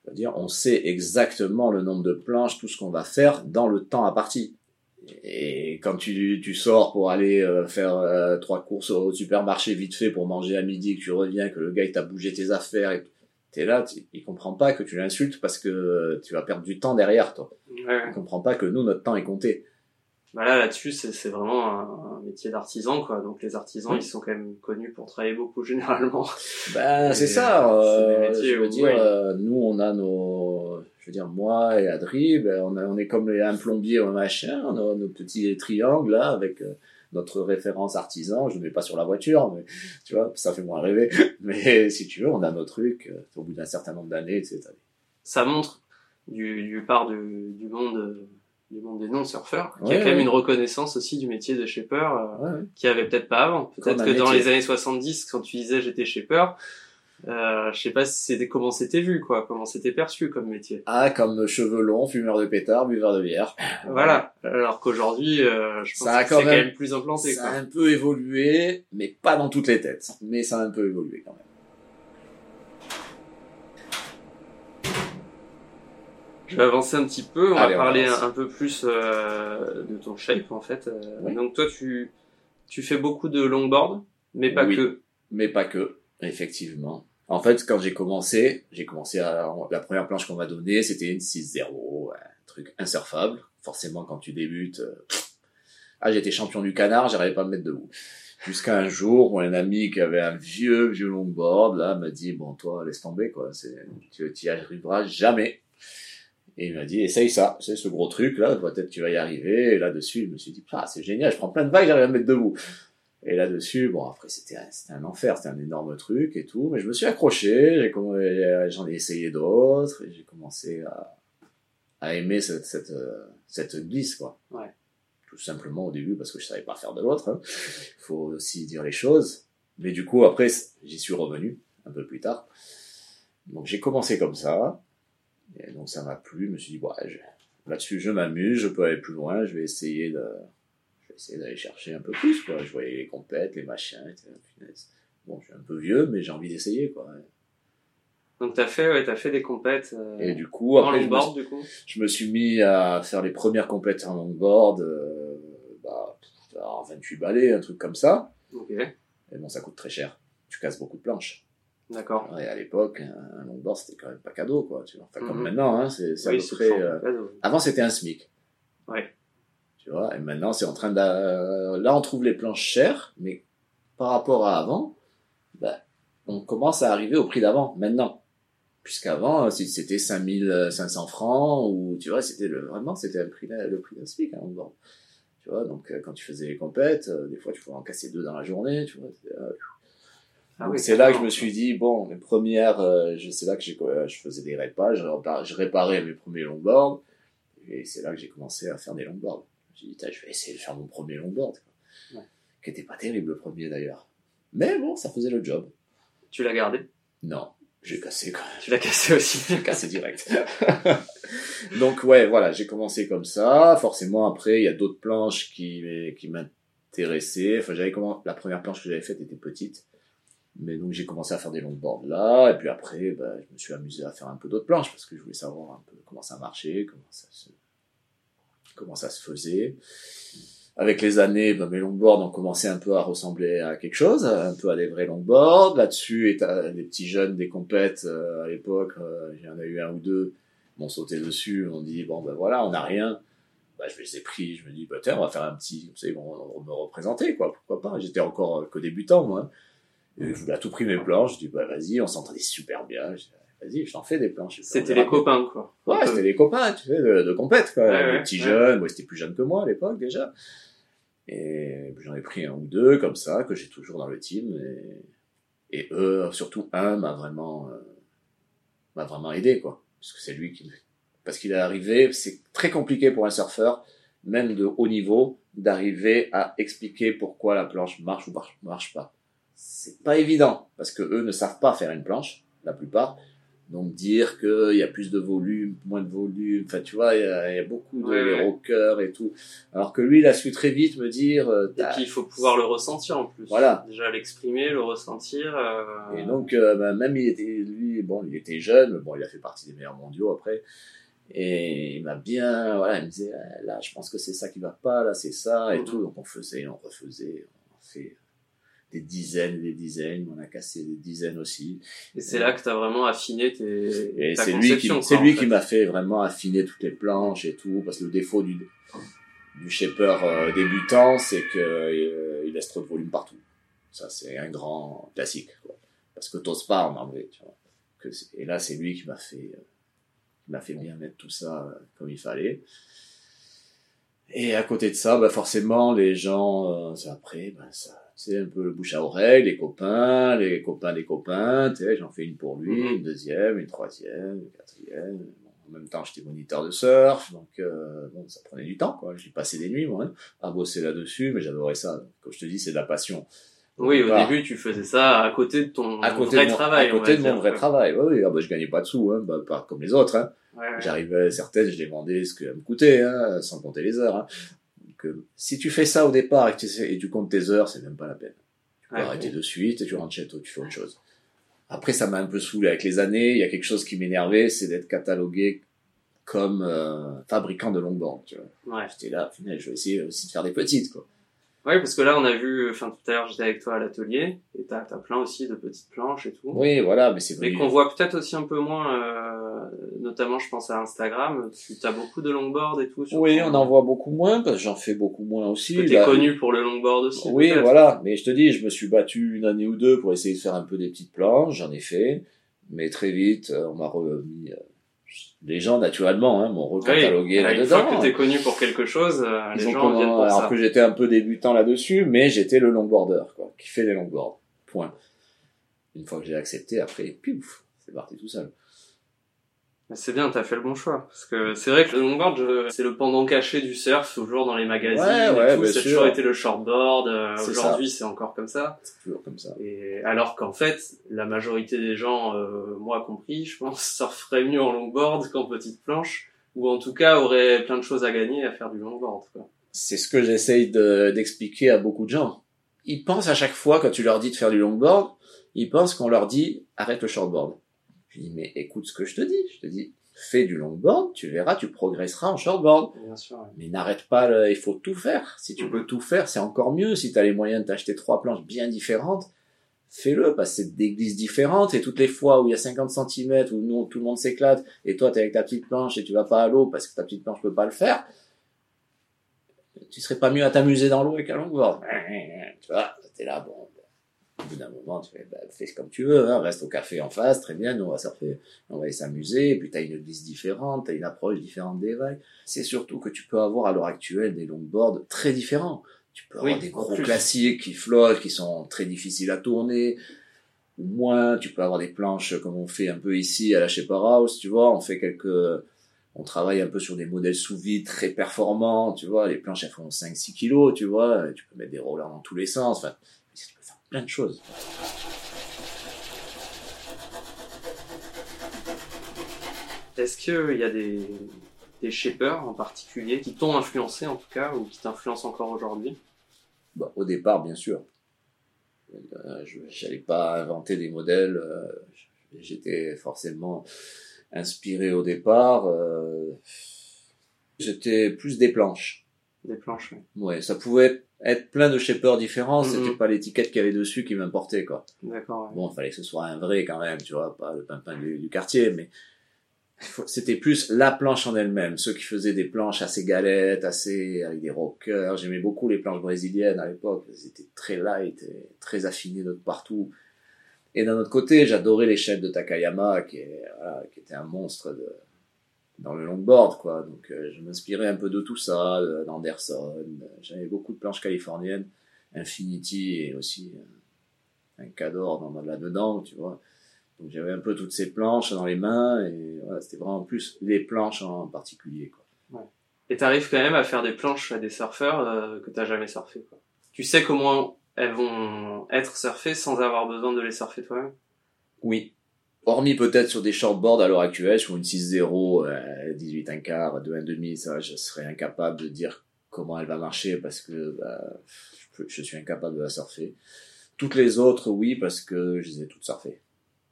c'est-à-dire, on sait exactement le nombre de planches, tout ce qu'on va faire dans le temps à partie. Et quand tu, tu sors pour aller euh, faire euh, trois courses au supermarché vite fait pour manger à midi, que tu reviens, que le gars il t'a bougé tes affaires, et t'es là, il comprend pas que tu l'insultes parce que tu vas perdre du temps derrière toi. Ouais. Il comprend pas que nous notre temps est compté. Bah là, là-dessus, c'est vraiment un, métier d'artisan, quoi. Donc les artisans, ils sont quand même connus pour travailler beaucoup généralement. Ben c'est ça. Euh, je veux dire, euh, nous on a nos, je veux dire moi et Adri, ben, on, on est comme un plombier ou un machin, on a nos petits triangles là avec euh, notre référence artisan. Je ne mets pas sur la voiture, mais tu vois, ça fait moins rêver. Mais si tu veux, on a nos trucs euh, au bout d'un certain nombre d'années, etc. Ça montre du, du part du, du monde du monde des non-surfeurs, qui a quand même une reconnaissance aussi du métier de shaper, euh, qui avait peut-être pas avant. Peut-être que dans les années 70, quand tu disais j'étais shaper, euh, je sais pas si c'était comment c'était vu, quoi, comment c'était perçu comme métier. Ah, comme cheveux longs, fumeur de pétard, buveur de bière. Voilà. Alors qu'aujourd'hui, euh, je pense que c'est quand même plus implanté. Ça a un peu évolué, mais pas dans toutes les têtes. Mais ça a un peu évolué quand même. Je vais avancer un petit peu, on va parler un, peu plus euh, de ton shape en fait. Euh, donc toi tu tu fais beaucoup de longboard, mais pas que. Mais pas que, effectivement. En fait, quand j'ai commencé, j'ai commencé à la première planche qu'on m'a donnée, c'était une 6-0, un truc insurfable. Forcément, quand tu débutes, euh, ah j'étais champion du canard, j'arrivais pas à me mettre debout. Jusqu'à un jour où un ami qui avait un vieux, vieux longboard, là, m'a dit, bon, toi, laisse tomber, quoi. C'est, tu y arriveras jamais. Et il m'a dit, essaye ça, c'est ce gros truc, là, peut-être tu vas y arriver. Et là-dessus, je me suis dit, ah, c'est génial, je prends plein de vagues, j'arrive à me mettre debout. Et là-dessus, bon, après, c'était un, un enfer, c'était un énorme truc et tout, mais je me suis accroché, j'ai, j'en ai essayé d'autres, et j'ai commencé à, à aimer cette, cette, cette glisse, quoi. Ouais. Tout simplement au début, parce que je savais pas faire de l'autre, hein. Il faut aussi dire les choses. Mais du coup, après, j'y suis revenu, un peu plus tard. Donc, j'ai commencé comme ça. Et donc, ça m'a plu. Je me suis dit, ouais, là-dessus, je m'amuse, je peux aller plus loin, je vais essayer de, je vais essayer d'aller chercher un peu plus, quoi. Je voyais les compètes, les machins, etc. Bon, je suis un peu vieux, mais j'ai envie d'essayer, quoi. Donc t'as fait, ouais, t'as fait des compètes. Euh, et du coup, en après, je me, longboard, suis, du coup. je me suis mis à faire les premières compètes en longboard, euh, bah, alors 28 balais, un truc comme ça. Ok, Et bon, ça coûte très cher. Tu casses beaucoup de planches. D'accord. Et à l'époque, un un longboard, c'était quand même pas cadeau, quoi. Tu vois. Enfin, comme Mhm. maintenant, hein, c'est Oui, euh, un. Avant, c'était un SMIC. Ouais. Tu vois, et maintenant, c'est en train de... euh, Là, on trouve les planches chères, mais par rapport à avant, bah, on commence à arriver au prix d'avant, maintenant. Puisqu'avant, euh, c'était 5500 francs, ou, tu vois, c'était le, vraiment, c'était le prix, d'un- le prix d'un SMIC, hein, longboard. Tu vois, donc, euh, quand tu faisais les compètes, euh, des fois, tu pouvais en casser deux dans la journée, tu vois. Ah oui, c'est là que je me suis dit, bon, les premières, euh, c'est là que j'ai, euh, je faisais des répages, je, répa- je réparais mes premiers longboards, et c'est là que j'ai commencé à faire des longboards. J'ai dit, je vais essayer de faire mon premier longboard, quoi. Ouais. qui était pas terrible le premier d'ailleurs. Mais bon, ça faisait le job. Tu l'as gardé? Non, j'ai cassé quand même. Tu l'as cassé aussi. J'ai cassé direct. Donc ouais, voilà, j'ai commencé comme ça. Forcément, après, il y a d'autres planches qui, qui m'intéressaient. Enfin, j'avais comment la première planche que j'avais faite était petite. Mais donc j'ai commencé à faire des longboards là, et puis après, bah, je me suis amusé à faire un peu d'autres planches parce que je voulais savoir un peu comment ça marchait, comment ça se, comment ça se faisait. Avec les années, bah, mes longboards ont commencé un peu à ressembler à quelque chose, un peu à des vrais longboards. Là-dessus, t'as des petits jeunes des compètes euh, à l'époque, euh, j'en ai eu un ou deux, m'ont sauté dessus, m'ont dit bon ben voilà, on n'a rien. Bah, je les ai pris, je me dis bah tiens, on va faire un petit, vous savez, on va me représenter quoi, pourquoi pas. J'étais encore euh, que débutant moi. Et je voulais à tout prix mes planches. Je dis bah vas-y, on s'entendait super bien. Dis, vas-y, je t'en fais des planches. C'était les copains, quoi. Ouais, c'était les copains, tu sais, de, de compète, quoi. Les ouais, petits ouais. jeunes, moi, c'était plus jeune que moi à l'époque, déjà. Et j'en ai pris un ou deux, comme ça, que j'ai toujours dans le team. Et, et eux, surtout un, m'a vraiment, euh, m'a vraiment aidé, quoi. Parce que c'est lui qui, parce qu'il est arrivé, c'est très compliqué pour un surfeur, même de haut niveau, d'arriver à expliquer pourquoi la planche marche ou marche, marche pas. C'est pas évident, parce que eux ne savent pas faire une planche, la plupart. Donc dire qu'il y a plus de volume, moins de volume, enfin tu vois, il y a, il y a beaucoup de Ouais, rockers et tout. Alors que lui, il a su très vite me dire, euh, Et puis il faut pouvoir le ressentir en plus. Voilà. Déjà l'exprimer, le ressentir. euh, Et donc, euh, bah, même il était, lui, bon, il était jeune, mais bon, il a fait partie des meilleurs mondiaux après. Et il m'a bien, voilà, il me disait, Ah, là, je pense que c'est ça qui va pas, là, c'est ça, et Mhm. tout. Donc, on faisait, on refaisait, on fait des dizaines des dizaines, on a cassé des dizaines aussi. Et c'est là que tu as vraiment affiné tes, Et ta c'est lui qui, conception. c'est lui qui m'a fait vraiment affiner toutes les planches et tout, parce que le défaut du, du shaper euh, débutant, c'est que euh, il laisse trop de volume partout. Ça, c'est un grand classique, quoi. Parce que t'oses pas en enlever, tu vois. Que et là, c'est lui qui m'a fait, euh, m'a fait bien mettre tout ça euh, comme il fallait. Et à côté de ça, bah forcément, les gens, euh, après, bah, ça, c'est un peu le bouche à oreille, les copains, les copains des copains, tu sais, j'en fais une pour lui, Mhm. une deuxième, une troisième, une quatrième. Bon, en même temps, j'étais moniteur de surf, donc euh, bon, ça prenait du temps, quoi. J'y passais des nuits, moi, hein, à bosser là-dessus, mais j'adorais ça. Comme je te dis, c'est de la passion. Oui, au début, tu faisais ça à côté de ton à côté vrai de mon, travail. à côté de dire. mon vrai travail. Oui, oui, ah, bah, je gagnais pas de sous, hein, bah, pas comme les autres. Hein. Ouais, ouais. J'arrivais, certaines, je les vendais ce qu'elles me coûtaient, hein, sans compter les heures. Hein. Euh, si tu fais ça au départ et, que tu, sais- et tu comptes tes heures, c'est même pas la peine. Tu peux arrêter de suite et tu rentres chez toi, tu fais autre chose. Après, ça m'a un peu saoulé avec les années. Il y a quelque chose qui m'énervait, c'est d'être catalogué comme euh, fabricant de. Tu vois. Ouais. J'étais là, je vais essayer aussi de faire des petites. Quoi. Ouais, parce que là, on a vu, enfin, tout à l'heure, j'étais avec toi à l'atelier, et t'as, t'as plein aussi de petites planches et tout. Oui, voilà, mais c'est Mais vrai. qu'on voit peut-être aussi un peu moins, euh, notamment, je pense à Instagram. Tu as beaucoup de longboard et tout. sur Oui, ton- on en voit beaucoup moins, parce que j'en fais beaucoup moins aussi. T'es Là- connu pour le longboard aussi. Oui, voilà. Mais je te dis, je me suis battu une année ou deux pour essayer de faire un peu des petites planches. J'en ai fait. Mais très vite, euh, on m'a remis... les gens, naturellement, hein, m'ont Oui, recatalogué voilà, une fois là-dedans. que t'es connu pour quelque chose, euh, les gens comment- viennent pour alors ça. que j'étais un peu débutant là-dessus, mais j'étais le longboarder, quoi, qui fait des longboards. Point. Une fois que j'ai accepté, après, piouf, c'est parti tout seul. C'est bien, t'as fait le bon choix. Parce que c'est vrai que le longboard, je- c'est le pendant caché du surf, toujours dans les magazines Ouais, et ouais, tout. Ça a toujours été le shortboard. euh, Aujourd'hui, c'est encore comme ça. C'est toujours comme ça. Et alors qu'en fait, la majorité des gens, euh, moi compris, je pense, surferaient mieux en longboard qu'en petite planche, ou en tout cas auraient plein de choses à gagner à faire du longboard. Quoi. C'est ce que j'essaye de- d'expliquer à beaucoup de gens. Ils pensent à chaque fois, quand tu leur dis de faire du longboard, ils pensent qu'on leur dit arrête le shortboard. Je dis mais écoute ce que je te dis. Je te dis fais du longboard, tu verras, tu progresseras en shortboard. Bien sûr. ouais. Mais n'arrête pas, le- il faut tout faire. Si tu Mhm. peux tout faire, c'est encore mieux. Si tu as les moyens de t'acheter trois planches bien différentes, fais-le, parce que c'est des glisses différentes, et toutes les fois où il y a 50 cm, où nous, tout le monde s'éclate, et toi t'es avec ta petite planche et tu vas pas à l'eau parce que ta petite planche peut pas le faire, tu serais pas mieux à t'amuser dans l'eau avec un longboard. Tu vois, t'es là, bon, au bout d'un moment, tu fais, bah, fais comme tu veux, hein, reste au café en face, très bien, nous on va surfer, on va aller s'amuser, et puis t'as une glisse différente, t'as une approche différente des vagues. C'est surtout que tu peux avoir à l'heure actuelle des longboards très différents. Tu peux avoir Oui, des gros plus. classiques qui flottent, qui sont très difficiles à tourner, ou moins. Tu peux avoir des planches comme on fait un peu ici à la Shaper House, tu vois. On fait quelques, on travaille un peu sur des modèles sous vide très performants, tu vois. Les planches elles font 5-6 kilos, tu vois. Tu peux mettre des rollers dans tous les sens. Enfin, plein de choses. Est-ce qu'il y a des, des shapers en particulier qui t'ont influencé en tout cas, ou qui t'influencent encore aujourd'hui? Bah, au départ, bien sûr. Euh, je n'allais pas inventer des modèles. euh, J'étais forcément inspiré au départ. euh, C'était plus des planches. Des planches, ouais. Ouais, ça pouvait être plein de shapers différents. C'était pas l'étiquette qu'il y avait dessus qui m'importait, quoi. D'accord. ouais. Bon, il fallait que ce soit un vrai quand même, tu vois, pas le pimpin du, du quartier, mais c'était plus la planche en elle-même. Ceux qui faisaient des planches assez galettes, assez avec des rockers. J'aimais beaucoup les planches brésiliennes à l'époque. Elles étaient très light et très affinées de partout. Et d'un autre côté, j'adorais les chaînes de Takayama, qui, est, voilà, qui était un monstre de, dans le longboard, quoi. Donc, euh, je m'inspirais un peu de tout ça, de- d'Anderson. J'avais beaucoup de planches californiennes, Infinity et aussi euh, un Cador dans, là-dedans, tu vois. Donc j'avais un peu toutes ces planches dans les mains et voilà, c'était vraiment plus les planches en particulier, quoi. Et t'arrives quand même à faire des planches à des surfeurs euh, que t'as jamais surfé. Quoi. Tu sais comment elles vont être surfées sans avoir besoin de les surfer toi-même? Oui. Hormis peut-être sur des shortboards à l'heure actuelle, sur une 6.0, euh, 18 un quart, 2 un demi, ça, je serais incapable de dire comment elle va marcher parce que bah, je, suis incapable de la surfer. Toutes les autres, oui, parce que je les ai toutes surfées.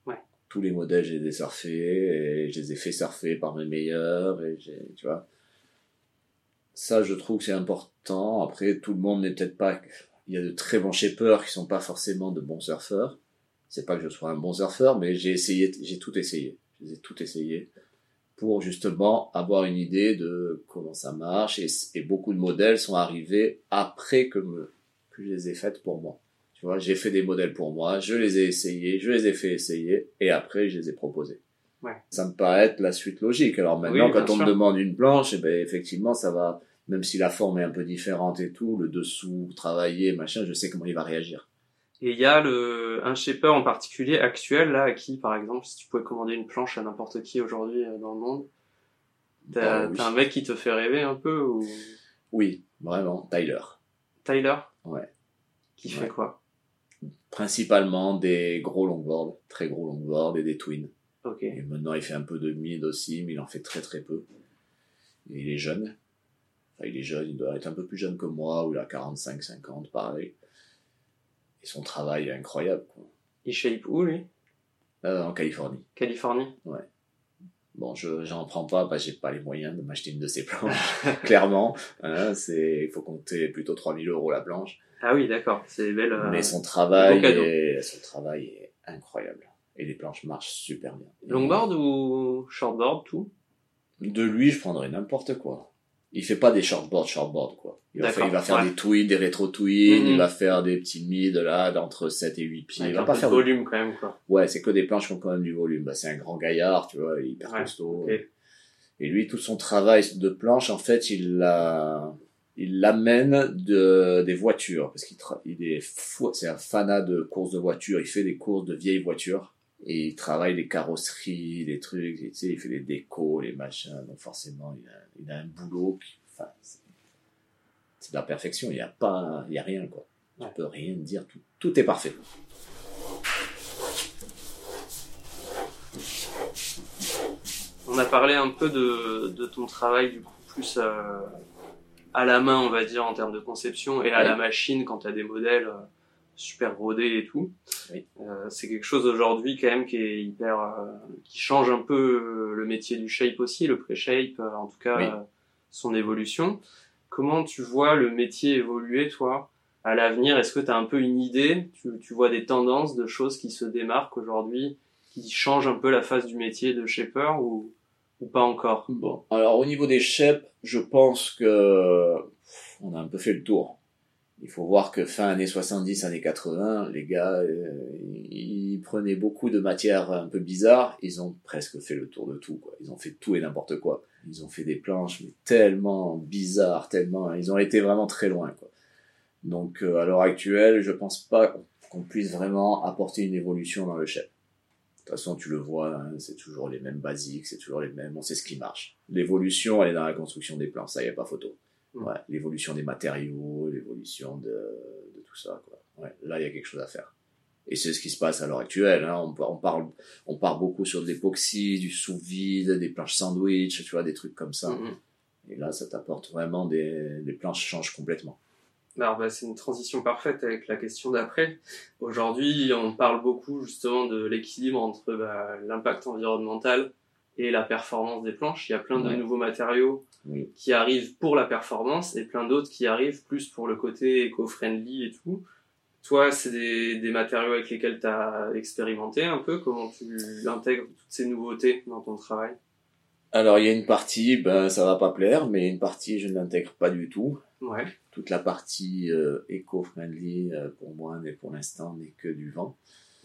Ouais. Tous les modèles, je les ai surfés et je les ai fait surfer par mes meilleurs et j'ai, tu vois. Ça, je trouve que c'est important. Après, tout le monde n'est peut-être pas, il y a de très bons shapers qui sont pas forcément de bons surfeurs. C'est pas que je sois un bon surfeur, mais j'ai essayé, j'ai tout essayé. Je les ai tout essayé pour justement avoir une idée de comment ça marche et, et beaucoup de modèles sont arrivés après que, me, que je les ai faites pour moi. Tu vois, j'ai fait des modèles pour moi, je les ai essayés, je les ai fait essayer et après je les ai proposés. Ouais. Ça me paraît être la suite logique. Alors maintenant, Oui, quand on sûr. me demande une planche, eh ben, effectivement, ça va, même si la forme est un peu différente et tout, le dessous, travaillé, machin, je sais comment il va réagir. Et il y a le, un shaper en particulier actuel là à qui par exemple si tu pouvais commander une planche à n'importe qui aujourd'hui euh, dans le monde, t'as Bah, oui. un mec qui te fait rêver un peu ou? Oui, vraiment, Tyler. Tyler? Ouais. Qui Ouais. fait quoi? Principalement des gros longboards, très gros longboards et des twins. Ok. Et maintenant, il fait un peu de mid aussi, mais il en fait très très peu. Et il est jeune. Enfin, il est jeune, il doit être un peu plus jeune que moi, ou il a 45, 50, pareil. Et son travail est incroyable, quoi. Il shape où lui? Euh, en Californie. Californie? Bon, je j'en prends pas parce que j'ai pas les moyens de m'acheter une de ces planches, clairement. Hein, c'est, il faut compter plutôt 3000 euros la planche. Ah oui, d'accord, c'est belle. euh, Mais son travail, est, son travail est incroyable. Et les planches marchent super bien. Longboard ou shortboard, tout? De lui, je prendrais n'importe quoi. Il fait pas des shortboard, shortboard, quoi. Il va faire, il va faire ouais. des tweeds, des rétro-tweeds, Mhm. il va faire des petits mids, là, d'entre 7 et 8 pieds. Avec il va un pas peu faire de volume quand même, quoi. Ouais, c'est que des planches qui ont quand même du volume. Bah, c'est un grand gaillard, tu vois, il est hyper Ouais, costaud. Et lui, tout son travail de planche, en fait, il l'a, il l'amène de, des voitures. Parce qu'il tra- il est fou, c'est un fanat de courses de voitures. Il fait des courses de vieilles voitures. Et il travaille les carrosseries, les trucs, et tu sais, il fait les décos, les machins. Donc forcément, il a, il a un boulot qui, enfin, c'est, de la perfection. Il y a pas, il y a rien, quoi. Ouais. Tu peux rien dire. Tout, tout est parfait. On a parlé un peu de, de ton travail, du coup, plus euh, à la main, on va dire, en termes de conception, et à Ouais. la machine quand tu as des modèles euh, super rodés et tout. Oui. Euh, c'est quelque chose aujourd'hui, quand même, qui est hyper. euh, qui change un peu euh, le métier du shape aussi, le pré-shape, euh, en tout cas, Oui. euh, son évolution. Comment tu vois le métier évoluer, toi, à l'avenir? Est-ce que tu as un peu une idée? Tu, tu vois des tendances de choses qui se démarquent aujourd'hui, qui changent un peu la face du métier de shaper ou, ou pas encore? Bon, alors au niveau des shapes, je pense que on a un peu fait le tour. Il faut voir que fin années 70, années 80, les gars, euh, ils prenaient beaucoup de matières un peu bizarres. Ils ont presque fait le tour de tout. Quoi. Ils ont fait tout et n'importe quoi. Ils ont fait des planches mais tellement bizarres, tellement. Ils ont été vraiment très loin. Quoi. Donc euh, à l'heure actuelle, je pense pas qu'on- puisse vraiment apporter une évolution dans le shape. De toute façon, tu le vois, hein, c'est toujours les mêmes basiques, c'est toujours les mêmes, on sait ce qui marche. L'évolution, elle est dans la construction des plans, ça y a pas photo. Ouais, l'évolution des matériaux, l'évolution de, de tout ça, quoi. Ouais, là, il y a quelque chose à faire. Et c'est ce qui se passe à l'heure actuelle. Hein. On, par- on parle, on part beaucoup sur de l'époxy, du sous-vide, des planches sandwich, tu vois, des trucs comme ça. Mhm. Et là, ça t'apporte vraiment des, les planches changent complètement. Alors, bah, c'est une transition parfaite avec la question d'après. Aujourd'hui, on parle beaucoup justement de l'équilibre entre bah, l'impact environnemental et la performance des planches. Il y a plein de Ouais. nouveaux matériaux Oui. qui arrivent pour la performance et plein d'autres qui arrivent plus pour le côté éco-friendly et tout. Toi, c'est des, des matériaux avec lesquels tu as expérimenté un peu? Comment tu intègres toutes ces nouveautés dans ton travail? Alors, il y a une partie, ben, ça va pas plaire, mais une partie, je ne l'intègre pas du tout. Ouais. Toute la partie euh, éco-friendly, euh, pour moi, pour l'instant, n'est que du vent.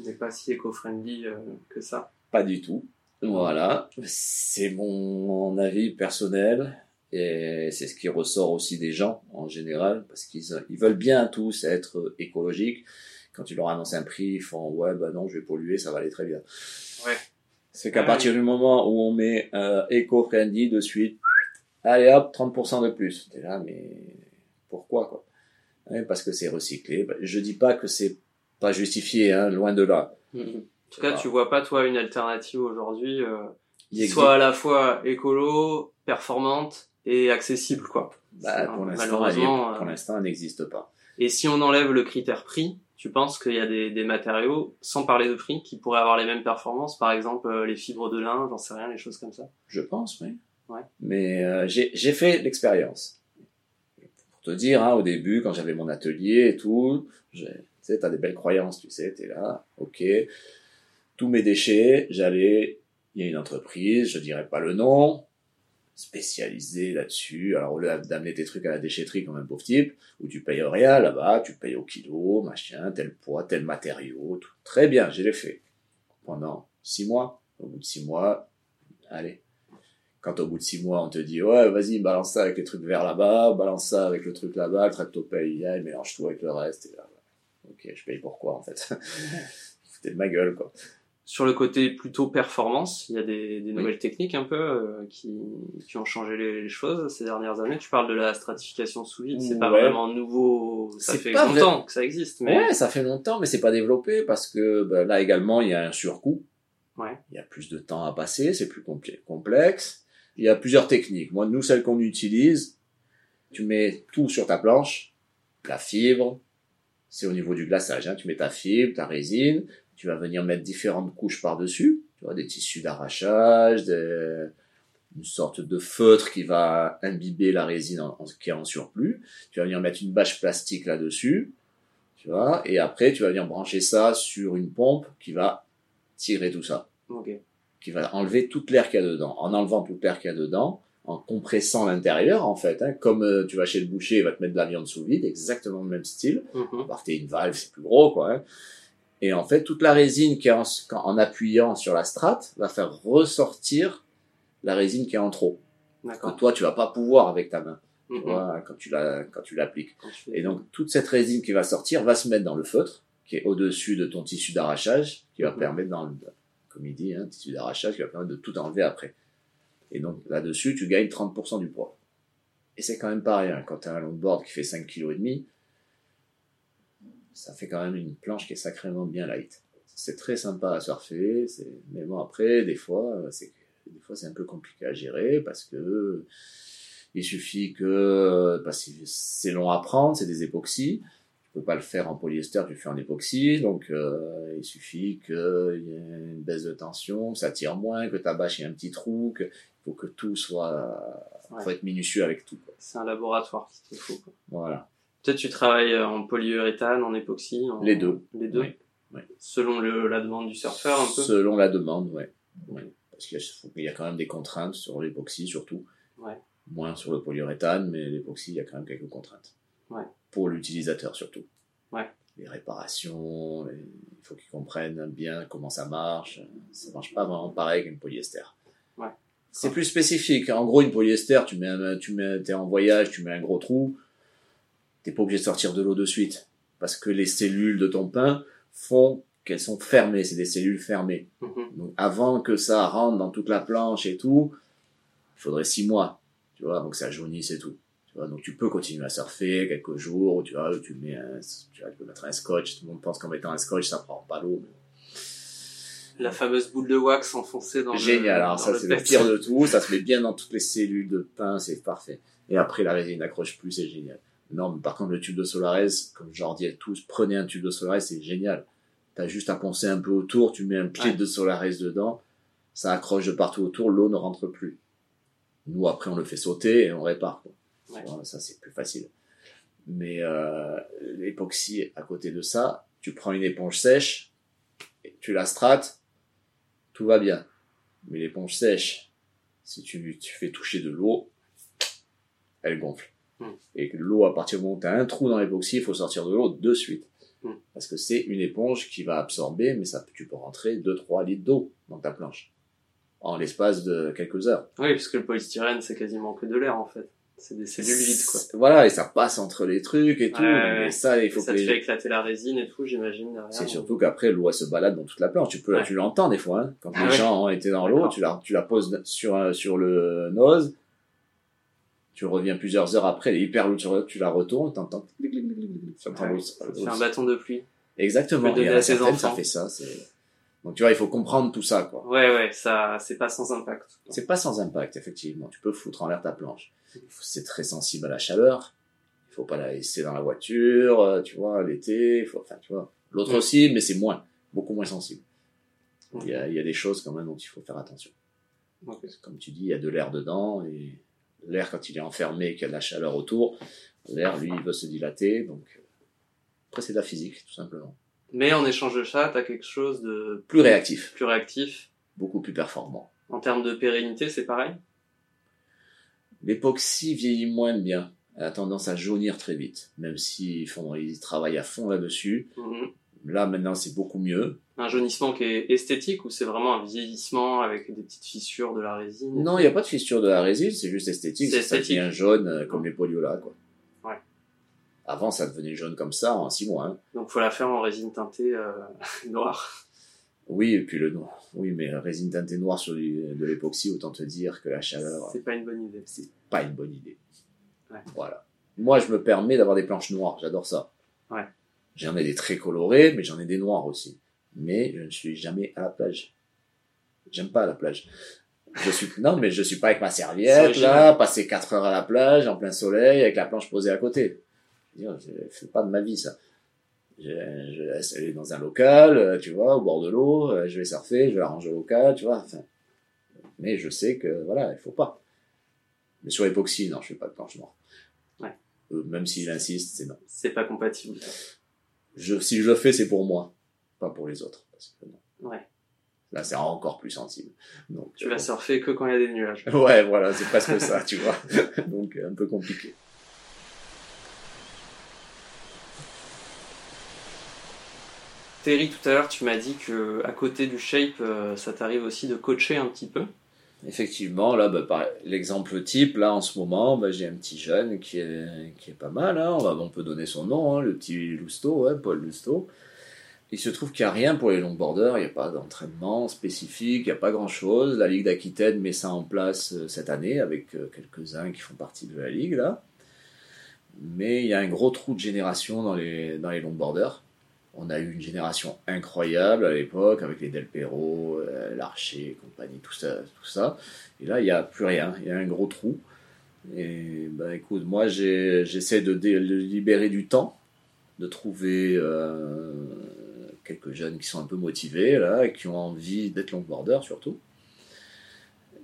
n'est pas si éco-friendly euh, que ça. Pas du tout. Voilà. C'est mon avis personnel. Et c'est ce qui ressort aussi des gens, en général, parce qu'ils ils veulent bien tous être écologiques. Quand tu leur annonces un prix, ils font, ouais, bah non, je vais polluer, ça va aller très bien. Ouais. C'est qu'à Ouais. partir du moment où on met euh, éco-friendly de suite, allez hop, 30% de plus. T'es là, mais pourquoi, quoi? Ouais, parce que c'est recyclé. Bah, Je dis pas que c'est pas justifié, hein, loin de là. En tout cas, tu vois pas, toi, une alternative aujourd'hui euh, qui soit à la fois écolo, performante et accessible, quoi. Bah, C'est- pour l'instant, elle, est- malheureusement, pour euh, l'instant, elle n'existe pas. Et si on enlève le critère prix, tu penses qu'il y a des, des matériaux, sans parler de prix, qui pourraient avoir les mêmes performances, par exemple euh, les fibres de lin, j'en sais rien, les choses comme ça? Je pense, oui. Ouais. Mais euh, j'ai j'ai fait l'expérience. Pour te dire, hein, au début, quand j'avais mon atelier et tout, j'ai- tu sais, t'as des belles croyances, tu sais, t'es là, ok. Tous mes déchets, j'allais, il y a une entreprise, je dirais pas le nom, spécialisée là-dessus. Alors, au lieu d'amener tes trucs à la déchetterie comme un pauvre type, où tu payes rien, là-bas, tu payes au kilo, machin, tel poids, tel matériau, tout. Très bien, j'ai les fait. Pendant six mois. Au bout de six mois, allez. Quand au bout de six mois, on te dit, ouais, vas-y, balance ça avec les trucs verts là-bas, balance ça avec le truc là-bas, le tractopelle, il mélange tout avec le reste, et là, ok, je paye pourquoi, en fait? Foutez de ma gueule, quoi. Sur le côté plutôt performance, il y a des, des nouvelles techniques un peu euh, qui, qui ont changé les, les choses ces dernières années. Tu parles de la stratification sous vide, c'est pas Ouais. vraiment nouveau, ça fait pas longtemps que ça existe, mais Ouais, ça fait longtemps, mais c'est pas développé parce que bah, là également, il y a un surcoût. Ouais. Il y a plus de temps à passer, c'est plus complexe. Il y a plusieurs techniques. Moi, nous, celles qu'on utilise, tu mets tout sur ta planche, la fibre, c'est au niveau du glaçage. Hein. Tu mets ta fibre, ta résine, tu vas venir mettre différentes couches par-dessus. Tu vois, des tissus d'arrachage, des, une sorte de feutre qui va imbiber la résine en, en- qui est en surplus. Tu vas venir mettre une bâche plastique là-dessus, tu vois, et après tu vas venir brancher ça sur une pompe qui va tirer tout ça, Ok. qui va enlever toute l'air qu'il y a dedans. En enlevant toute l'air qu'il y a dedans, en compressant l'intérieur en fait, hein, comme euh, tu vas chez le boucher, il va te mettre de la viande sous vide, exactement le même style. Mhm. Par une valve, c'est plus gros, quoi. hein. Et en fait, toute la résine qui est en, quand- en appuyant sur la strate va faire ressortir la résine qui est en trop. D'accord. toi, tu vas pas pouvoir avec ta main, tu Mhm. vois, quand tu la, quand tu l'appliques. Quand Et donc, toute cette résine qui va sortir va se mettre dans le feutre, qui est au-dessus de ton tissu d'arrachage, qui va Mhm. permettre dans le, comme il dit, hein, tissu d'arrachage, qui va permettre de tout enlever après. Et donc, là-dessus, tu gagnes 30% du poids. Et c'est quand même pas rien. Quand tu as un longboard qui fait 5 kg et demi, ça fait quand même une planche qui est sacrément bien light. C'est très sympa à surfer, mais bon, après, des fois, c'est, des fois, c'est un peu compliqué à gérer parce que il suffit que, parce que c'est long à prendre, c'est des époxys. Tu peux pas le faire en polyester, tu le fais en époxy. Donc, euh, il suffit qu'il y ait une baisse de tension, que ça tire moins, que ta bâche ait un petit trou, que, faut que tout soit, Ouais. faut être minutieux avec tout. C'est un laboratoire qu'il te faut. quoi. Voilà. Peut-être tu travailles euh, en polyuréthane, en époxy. en- Les deux. Les deux. Oui. Oui. Selon le, la demande du surfeur, un peu. Selon la demande, ouais. ouais. Parce qu'il y, y a quand même des contraintes sur l'époxy, surtout. Ouais. Moins sur le polyuréthane, mais l'époxy, il y a quand même quelques contraintes. Ouais. Pour l'utilisateur, surtout. Ouais. Les réparations, les- il faut qu'ils comprennent bien comment ça marche. Ça marche pas vraiment pareil qu'une polyester. Ouais. C'est plus spécifique. En gros, une polyester, tu mets, un, tu mets, t'es en voyage, tu mets un gros trou, t'es pas obligé de sortir de l'eau de suite. Parce que les cellules de ton pain font qu'elles sont fermées. C'est des cellules fermées. Mhm. Donc avant que ça rentre dans toute la planche et tout, il faudrait six mois, tu vois, donc ça jaunisse et tout. Tu vois, donc tu peux continuer à surfer quelques jours, tu vois, tu mets un, tu, vois, tu peux mettre un scotch, tout le monde pense qu'en mettant un scotch ça prend pas l'eau. La fameuse boule de wax enfoncée dans le Génial, alors ça c'est le pire de tout, ça se met bien dans toutes les cellules de pain, c'est parfait. Et après la résine n'accroche plus, c'est génial. Non, mais par contre le tube de Solaris, comme je leur dis à tous, prenez un tube de Solaris, c'est génial. T'as juste à poncer un peu autour, tu mets un pied Ouais. de Solaris dedans, ça accroche de partout autour, l'eau ne rentre plus. Nous après on le fait sauter et on répare. Quoi. Ouais. Voilà, ça c'est plus facile. Mais euh, l'époxy à côté de ça, tu prends une éponge sèche, et tu la strates, tout va bien. Mais l'éponge sèche, si tu, tu fais toucher de l'eau, elle gonfle. Mm. Et que l'eau, à partir du moment où tu as un trou dans l'époxy, il faut sortir de l'eau de suite. Mm. Parce que c'est une éponge qui va absorber, mais ça, tu peux rentrer 2-3 litres d'eau dans ta planche. En l'espace de quelques heures. Oui, puisque le polystyrène, c'est quasiment que de l'air, en fait. C'est des cellules vides, quoi. Voilà, et ça passe entre les trucs et tout. Ouais, mais ça, il faut ça que te les- fait éclater la résine et tout, j'imagine. C'est surtout qu'après, l'eau, elle se balade dans toute la planche. Tu peux, Ouais. tu l'entends des fois, hein. Quand Ah les ouais. gens ont été dans l'eau, tu la, tu la poses sur, sur le nose. Tu reviens plusieurs heures après, elle est hyper lourde, tu la retournes, t'entends. Ouais, fait un bâton de pluie. Exactement. Et à tes certaines, ça fait ça, c'est, donc tu vois, il faut comprendre tout ça, quoi. Ouais, ouais, ça, c'est pas sans impact. C'est pas sans impact, effectivement. Tu peux foutre en l'air ta planche. C'est très sensible à la chaleur. Il faut pas la laisser dans la voiture, euh, tu vois, l'été. Faut, enfin, tu vois. L'autre Mm. aussi, mais c'est moins, beaucoup moins sensible. Il y, a, y a des choses quand même dont il faut faire attention. Ok. Comme tu dis, il y a de l'air dedans et l'air quand il est enfermé, qu'il y a de la chaleur autour, l'air lui il veut se dilater. Donc après c'est de la physique tout simplement. Mais en échange de ça, t'as quelque chose de Plus réactif, plus réactif. beaucoup plus performant. En termes de pérennité, c'est pareil? L'époxy vieillit moins bien. Elle a tendance à jaunir très vite, même s'ils font, ils travaillent à fond là-dessus. Mhm. Là maintenant c'est beaucoup mieux. Un jaunissement qui est esthétique ou c'est vraiment un vieillissement avec des petites fissures de la résine Non, il n'y a pas de fissure de la résine, c'est juste esthétique. C'est C'est ça esthétique. devient jaune euh, comme les poliolas quoi. Ouais. Avant ça devenait jaune comme ça en six mois. hein. Donc faut la faire en résine teintée euh, noire. Oui, et puis le noir. Oui, mais résine teintée noire sur du- de l'époxy, autant te dire que la chaleur, C'est pas une bonne idée. c'est pas une bonne idée. Ouais. Voilà. Moi, je me permets d'avoir des planches noires. J'adore ça. Ouais. J'en ai des très colorés, mais j'en ai des noirs aussi. Mais je ne suis jamais à la plage. J'aime pas la plage. Je suis, non, mais je suis pas avec ma serviette, là, passer 4 heures à la plage, en plein soleil, avec la planche posée à côté. Je veux dire, Je fais pas de ma vie, ça. Je, je laisse aller dans un local, euh, tu vois, au bord de l'eau, euh, je vais surfer, je vais arranger au local, tu vois. Enfin, mais je sais que, voilà, il faut pas. Mais sur époxy, non, je fais pas de planche noire. Ouais. Euh, même s'il insiste, c'est non. C'est pas compatible. Je, si je le fais, c'est pour moi, pas pour les autres. Parce que non. Ouais. Là, c'est encore plus sensible. Donc, Tu euh, vas surfer que quand il y a des nuages. Ouais, voilà, c'est presque ça, tu vois. Donc, un peu compliqué. Terry, tout à l'heure, tu m'as dit que à côté du shape, euh, ça t'arrive aussi de coacher un petit peu. Effectivement, là, bah, par l'exemple type, là, en ce moment, bah, j'ai un petit jeune qui est, pas mal, hein. on, peut donner son nom, hein, le petit Lousteau, ouais, Paul Lousteau. Il se trouve qu'il n'y a rien pour les longboarders, il n'y a pas d'entraînement spécifique, il n'y a pas grand-chose. La Ligue d'Aquitaine met ça en place euh, cette année avec euh, quelques-uns qui font partie de la Ligue, là. Mais il y a un gros trou de génération dans les, dans les longboarders. On a eu une génération incroyable à l'époque avec les Del Perro, euh, compagnie, tout ça, tout ça. Et là, il n'y a plus rien, il y a un gros trou. Et bah écoute, moi j'essaie de, libérer du temps, de trouver euh, quelques jeunes qui sont un peu motivés là, et qui ont envie d'être longboarders surtout.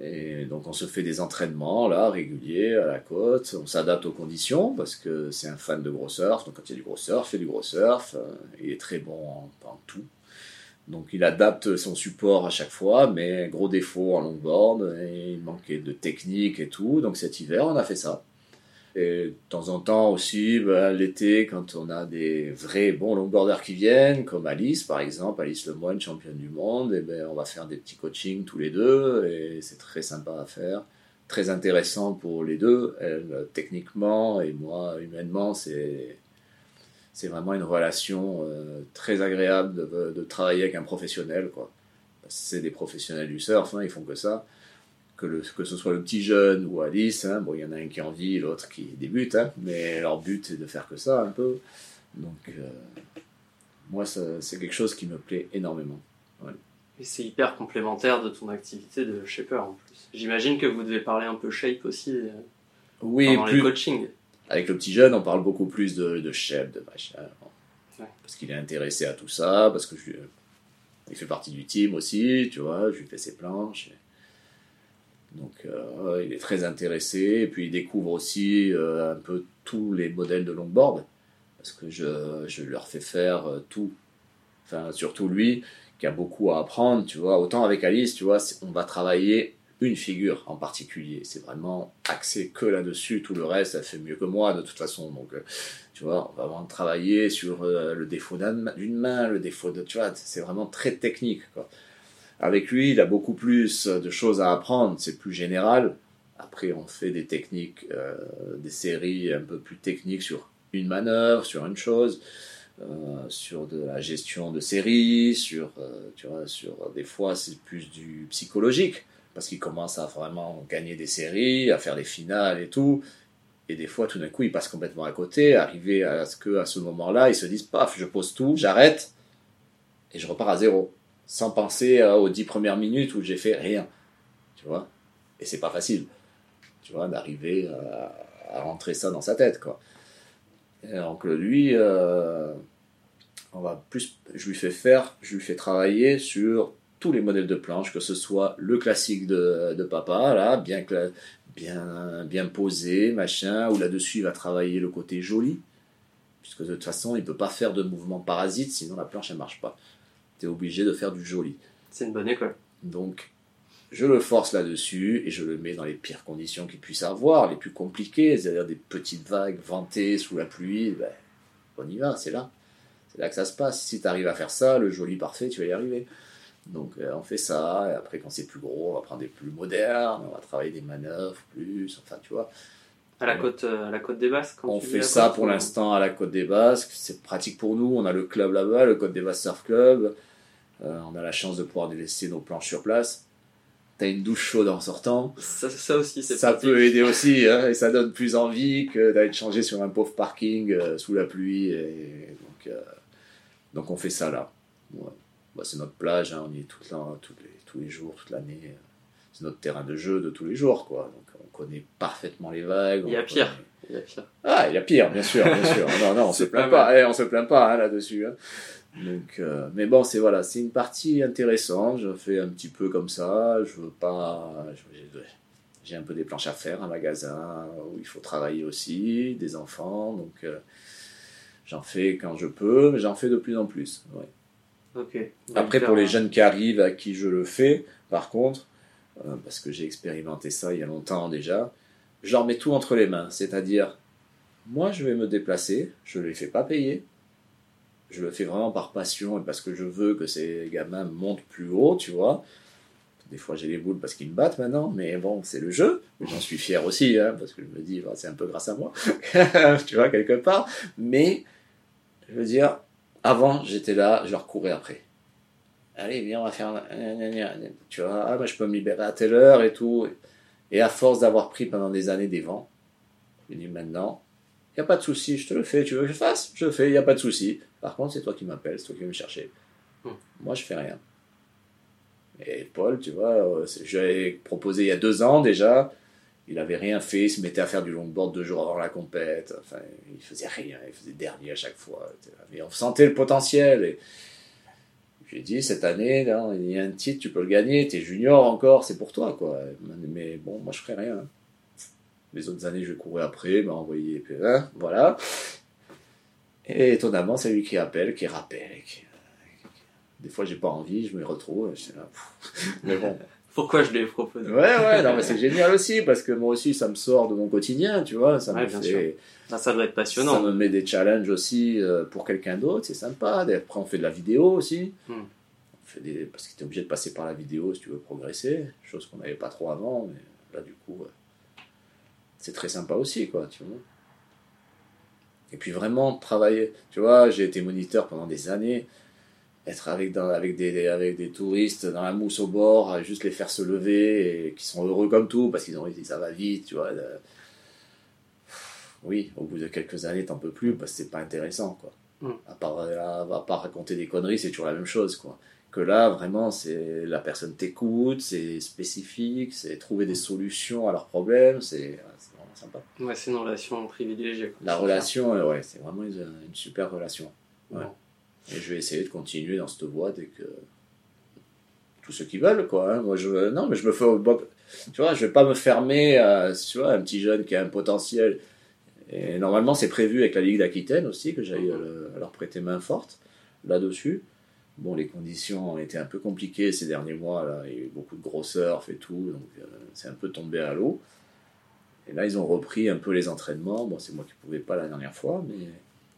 Et donc on se fait des entraînements là réguliers à la côte, on s'adapte aux conditions parce que c'est un fan de gros surf, donc quand il y a du gros surf, il fait du gros surf, euh, il est très bon en, tout. Donc il adapte son support à chaque fois, mais gros défaut en longboard, il manquait de technique et tout, donc cet hiver on a fait ça. Et de temps en temps aussi, bah, l'été, quand on a des vrais bons longboarders qui viennent, comme Alice par exemple, Alice Lemoine, championne du monde, et ben on va faire des petits coachings tous les deux, et c'est très sympa à faire, très intéressant pour les deux, elle techniquement et moi humainement, c'est c'est vraiment une relation euh, très agréable de, travailler avec un professionnel, C'est des professionnels du surf, hein, ils font que ça que, le, que ce soit le petit jeune ou Alice, hein, bon, il y en a un qui en vit, l'autre qui débute, hein, mais leur but c'est de faire que ça un peu. Donc, euh, moi, ça- c'est quelque chose qui me plaît énormément. Et c'est hyper complémentaire de ton activité de shaper en plus. J'imagine que vous devez parler un peu shape aussi euh, Oui, pendant plus, les coachings. avec le petit jeune, on parle beaucoup plus de, de chef, de machin. Ouais. Parce qu'il est intéressé à tout ça, parce que je, lui- il fait partie du team aussi, tu vois, je lui fais ses planches. Donc, euh, il est très intéressé, et puis il découvre aussi euh, un peu tous les modèles de longboard, parce que je, je leur fais faire euh, tout. Enfin, surtout lui, qui a beaucoup à apprendre, tu vois. Autant avec Alice, tu vois, on va travailler une figure en particulier. C'est vraiment axé que là-dessus. Tout le reste, elle fait mieux que moi, de toute façon. Donc, tu vois, on va vraiment travailler sur le défaut d'un- d'une main, le défaut de, tu vois, c'est vraiment très technique, quoi. Avec lui, il a beaucoup plus de choses à apprendre, c'est plus général. Après, on fait des techniques, euh, des séries un peu plus techniques sur une manœuvre, sur une chose, euh, sur de la gestion de séries, sur, euh, tu vois, sur des fois c'est plus du psychologique, parce qu'il commence à vraiment gagner des séries, à faire des finales et tout. Et des fois, tout d'un coup, il passe complètement à côté, arrivé à ce que, à ce moment-là, ils se disent, paf, je pose tout, j'arrête, et je repars à zéro sans penser euh, aux dix premières minutes où j'ai fait rien. Tu vois? Et c'est pas facile, tu vois, d'arriver à, à rentrer ça dans sa tête, quoi. Donc lui, euh, on va plus, je lui fais faire, je lui fais travailler sur tous les modèles de planche, que ce soit le classique de, papa, là, bien, bien, bien posé, machin, ou là-dessus il va travailler le côté joli, puisque de toute façon il peut pas faire de mouvement parasite, sinon la planche elle marche pas tu es obligé de faire du joli. C'est une bonne école. Donc, je le force là-dessus et je le mets dans les pires conditions qu'il puisse avoir, les plus compliquées, c'est-à-dire des petites vagues ventées sous la pluie. Ben, on y va, c'est là. C'est là que ça se passe. Si tu arrives à faire ça, le joli parfait, tu vas y arriver. Donc, euh, on fait ça, et après, quand c'est plus gros, on va prendre des plus modernes, on va travailler des manœuvres plus, enfin, tu vois. À la côte, euh, à la côte des Basques. quand On fait ça côte, pour ou- l'instant à la Côte des Basques. C'est pratique pour nous. On a le club là-bas, le Côte des Basques Surf Club. Euh, on a la chance de pouvoir laisser nos planches sur place. T'as une douche chaude en sortant. Ça, ça aussi, c'est Ça pratique. peut aider aussi, hein, et ça donne plus envie que d'aller te changer sur un pauvre parking euh, sous la pluie. Et donc, euh, donc on fait ça là. Ouais. Bah, c'est notre plage, hein, on y est toute la- tous, les, tous les jours, toute l'année. C'est notre terrain de jeu de tous les jours, quoi. Donc connaît parfaitement les vagues. Il y a pire. connaît- Il y a pire. Ah, il y a pire, bien sûr, bien sûr. Non, non, on se plaint pas pas, eh, on se plaint pas hein, là-dessus. hein. Donc, euh, mais bon, c'est voilà, c'est une partie intéressante. Je fais un petit peu comme ça. Je veux pas. J'ai un peu des planches à faire, un magasin où il faut travailler aussi, des enfants. Donc, euh, j'en fais quand je peux, mais j'en fais de plus en plus. ouais. Ok. Après, pour les jeunes qui arrivent, à qui je le fais, par contre, parce que j'ai expérimenté ça il y a longtemps déjà, je mets tout entre les mains. C'est-à-dire, moi, je vais me déplacer, je ne les fais pas payer. Je le fais vraiment par passion et parce que je veux que ces gamins montent plus haut, tu vois. Des fois, j'ai les boules parce qu'ils me battent maintenant, mais bon, c'est le jeu. J'en suis fier aussi, hein, parce que je me dis, bah, c'est un peu grâce à moi, tu vois, quelque part. Mais, je veux dire, avant, j'étais là, je leur courais après. Allez, viens, on va faire. Tu vois, ah, moi, je peux me libérer à telle heure et tout. Et à force d'avoir pris pendant des années des vents, je dis maintenant, il n'y a pas de souci, je te le fais. Tu veux que je fasse? Je le fais, il n'y a pas de souci. Par contre, c'est toi qui m'appelles, c'est toi qui viens me chercher. Hmm. Moi, je fais rien. Et Paul, tu vois, euh, je proposé il y a deux ans déjà. Il avait rien fait, il se mettait à faire du longboard deux jours avant la compète. Enfin, il faisait rien, il faisait dernier à chaque fois. Mais on sentait le potentiel. Et j'ai dit cette année, il y a un titre, tu peux le gagner. T'es junior encore, c'est pour toi, quoi. Mais bon, moi je ferai rien. Les autres années, je courais après, m'a envoyé, puis, hein, voilà. Et étonnamment, c'est lui qui appelle, qui rappelle. qui- Des fois, j'ai pas envie, je me retrouve. je là. Mais bon. Pourquoi je l'ai proposé Ouais, ouais, non, mais c'est génial aussi, parce que moi aussi, ça me sort de mon quotidien, tu vois. Ça Ouais, me bien fait. Ah, Ça doit être Ça passionnant. me met des challenges aussi euh, pour quelqu'un d'autre, c'est sympa. Après, on fait de la vidéo aussi. Hmm. On fait des... Parce que tu es obligé de passer par la vidéo si tu veux progresser, chose qu'on n'avait pas trop avant, mais là, du coup, ouais. c'est très sympa aussi, quoi, tu vois. Et puis vraiment, travailler, tu vois, j'ai été moniteur pendant des années, être avec, dans- avec, des, avec des touristes dans la mousse au bord, à juste les faire se lever, et qui sont heureux comme tout, parce qu'ils ont dit ça va vite, tu vois. le- oui, au bout de quelques années, t'en peux plus parce que c'est pas intéressant, quoi. Mm. À, part, à, à part raconter des conneries, c'est toujours la même chose, quoi. Que là, vraiment, c'est la personne t'écoute, c'est spécifique, c'est trouver des solutions à leurs problèmes, c'est vraiment sympa. Ouais, c'est une relation privilégiée. quoi. La relation, euh, ouais, c'est vraiment une, une super relation. Ouais. Et je vais essayer de continuer dans cette voie dès que tous ceux qui veulent, quoi. hein. Moi, je non, mais je me fais, tu vois, je vais pas me fermer à, tu vois, un petit jeune qui a un potentiel. Et normalement, c'est prévu avec la Ligue d'Aquitaine aussi que j'aille euh, leur prêter main forte là-dessus. Bon, les conditions ont été un peu compliquées ces derniers mois. Là, il y a eu beaucoup de gros surf et tout, donc euh, c'est un peu tombé à l'eau. Et là, ils ont repris un peu les entraînements. Bon, c'est moi qui pouvais pas la dernière fois, mais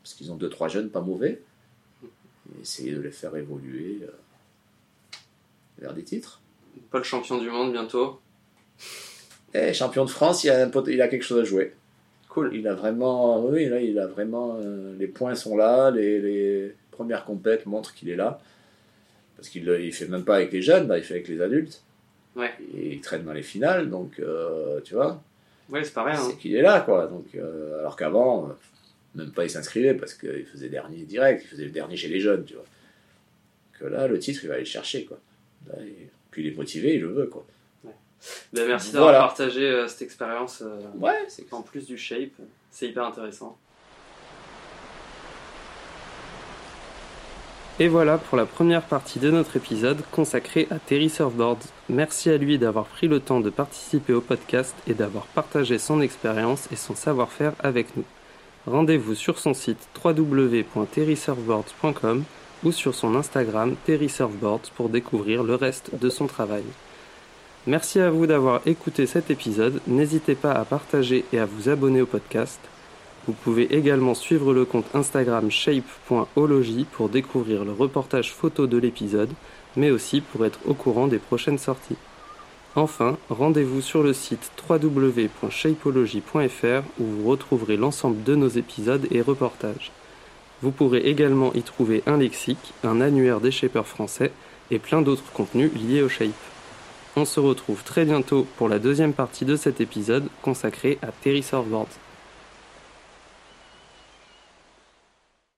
parce qu'ils ont deux trois jeunes pas mauvais. Et essayer de les faire évoluer euh, vers des titres. Paul champion du monde bientôt. Eh, champion de France, il a, un pot- il a quelque chose à jouer. Cool. Il a vraiment, oui, là, il a vraiment, euh, les points sont là, les, les premières compètes montrent qu'il est là. Parce qu'il ne fait même pas avec les jeunes, là, il fait avec les adultes. Ouais. Et il traîne dans les finales, donc, euh, tu vois, Ouais, c'est pareil. Hein. c'est qu'il est là, quoi. Donc, euh, alors qu'avant, euh, même pas il s'inscrivait parce qu'il faisait dernier direct, il faisait le dernier chez les jeunes, tu vois. Que là, le titre, il va aller le chercher, quoi. Là, il- Puis il est motivé, il le veut, quoi. Ben, merci d'avoir Voilà. partagé euh, cette expérience. euh, Ouais, c'est En plus du shape, c'est hyper intéressant. Et voilà pour la première partie de notre épisode consacré à Terry Surfboard. Merci à lui d'avoir pris le temps de participer au podcast et d'avoir partagé son expérience et son savoir-faire avec nous. Rendez-vous sur son site www.terrysurfboards.com ou sur son Instagram Terry Surfboards pour découvrir le reste de son travail. Merci à vous d'avoir écouté cet épisode. N'hésitez pas à partager et à vous abonner au podcast. Vous pouvez également suivre le compte Instagram shape.ology pour découvrir le reportage photo de l'épisode, mais aussi pour être au courant des prochaines sorties. Enfin, rendez-vous sur le site www.shapeology.fr où vous retrouverez l'ensemble de nos épisodes et reportages. Vous pourrez également y trouver un lexique, un annuaire des shapers français et plein d'autres contenus liés au shape. On se retrouve très bientôt pour la deuxième partie de cet épisode consacré à Terry Surfboard.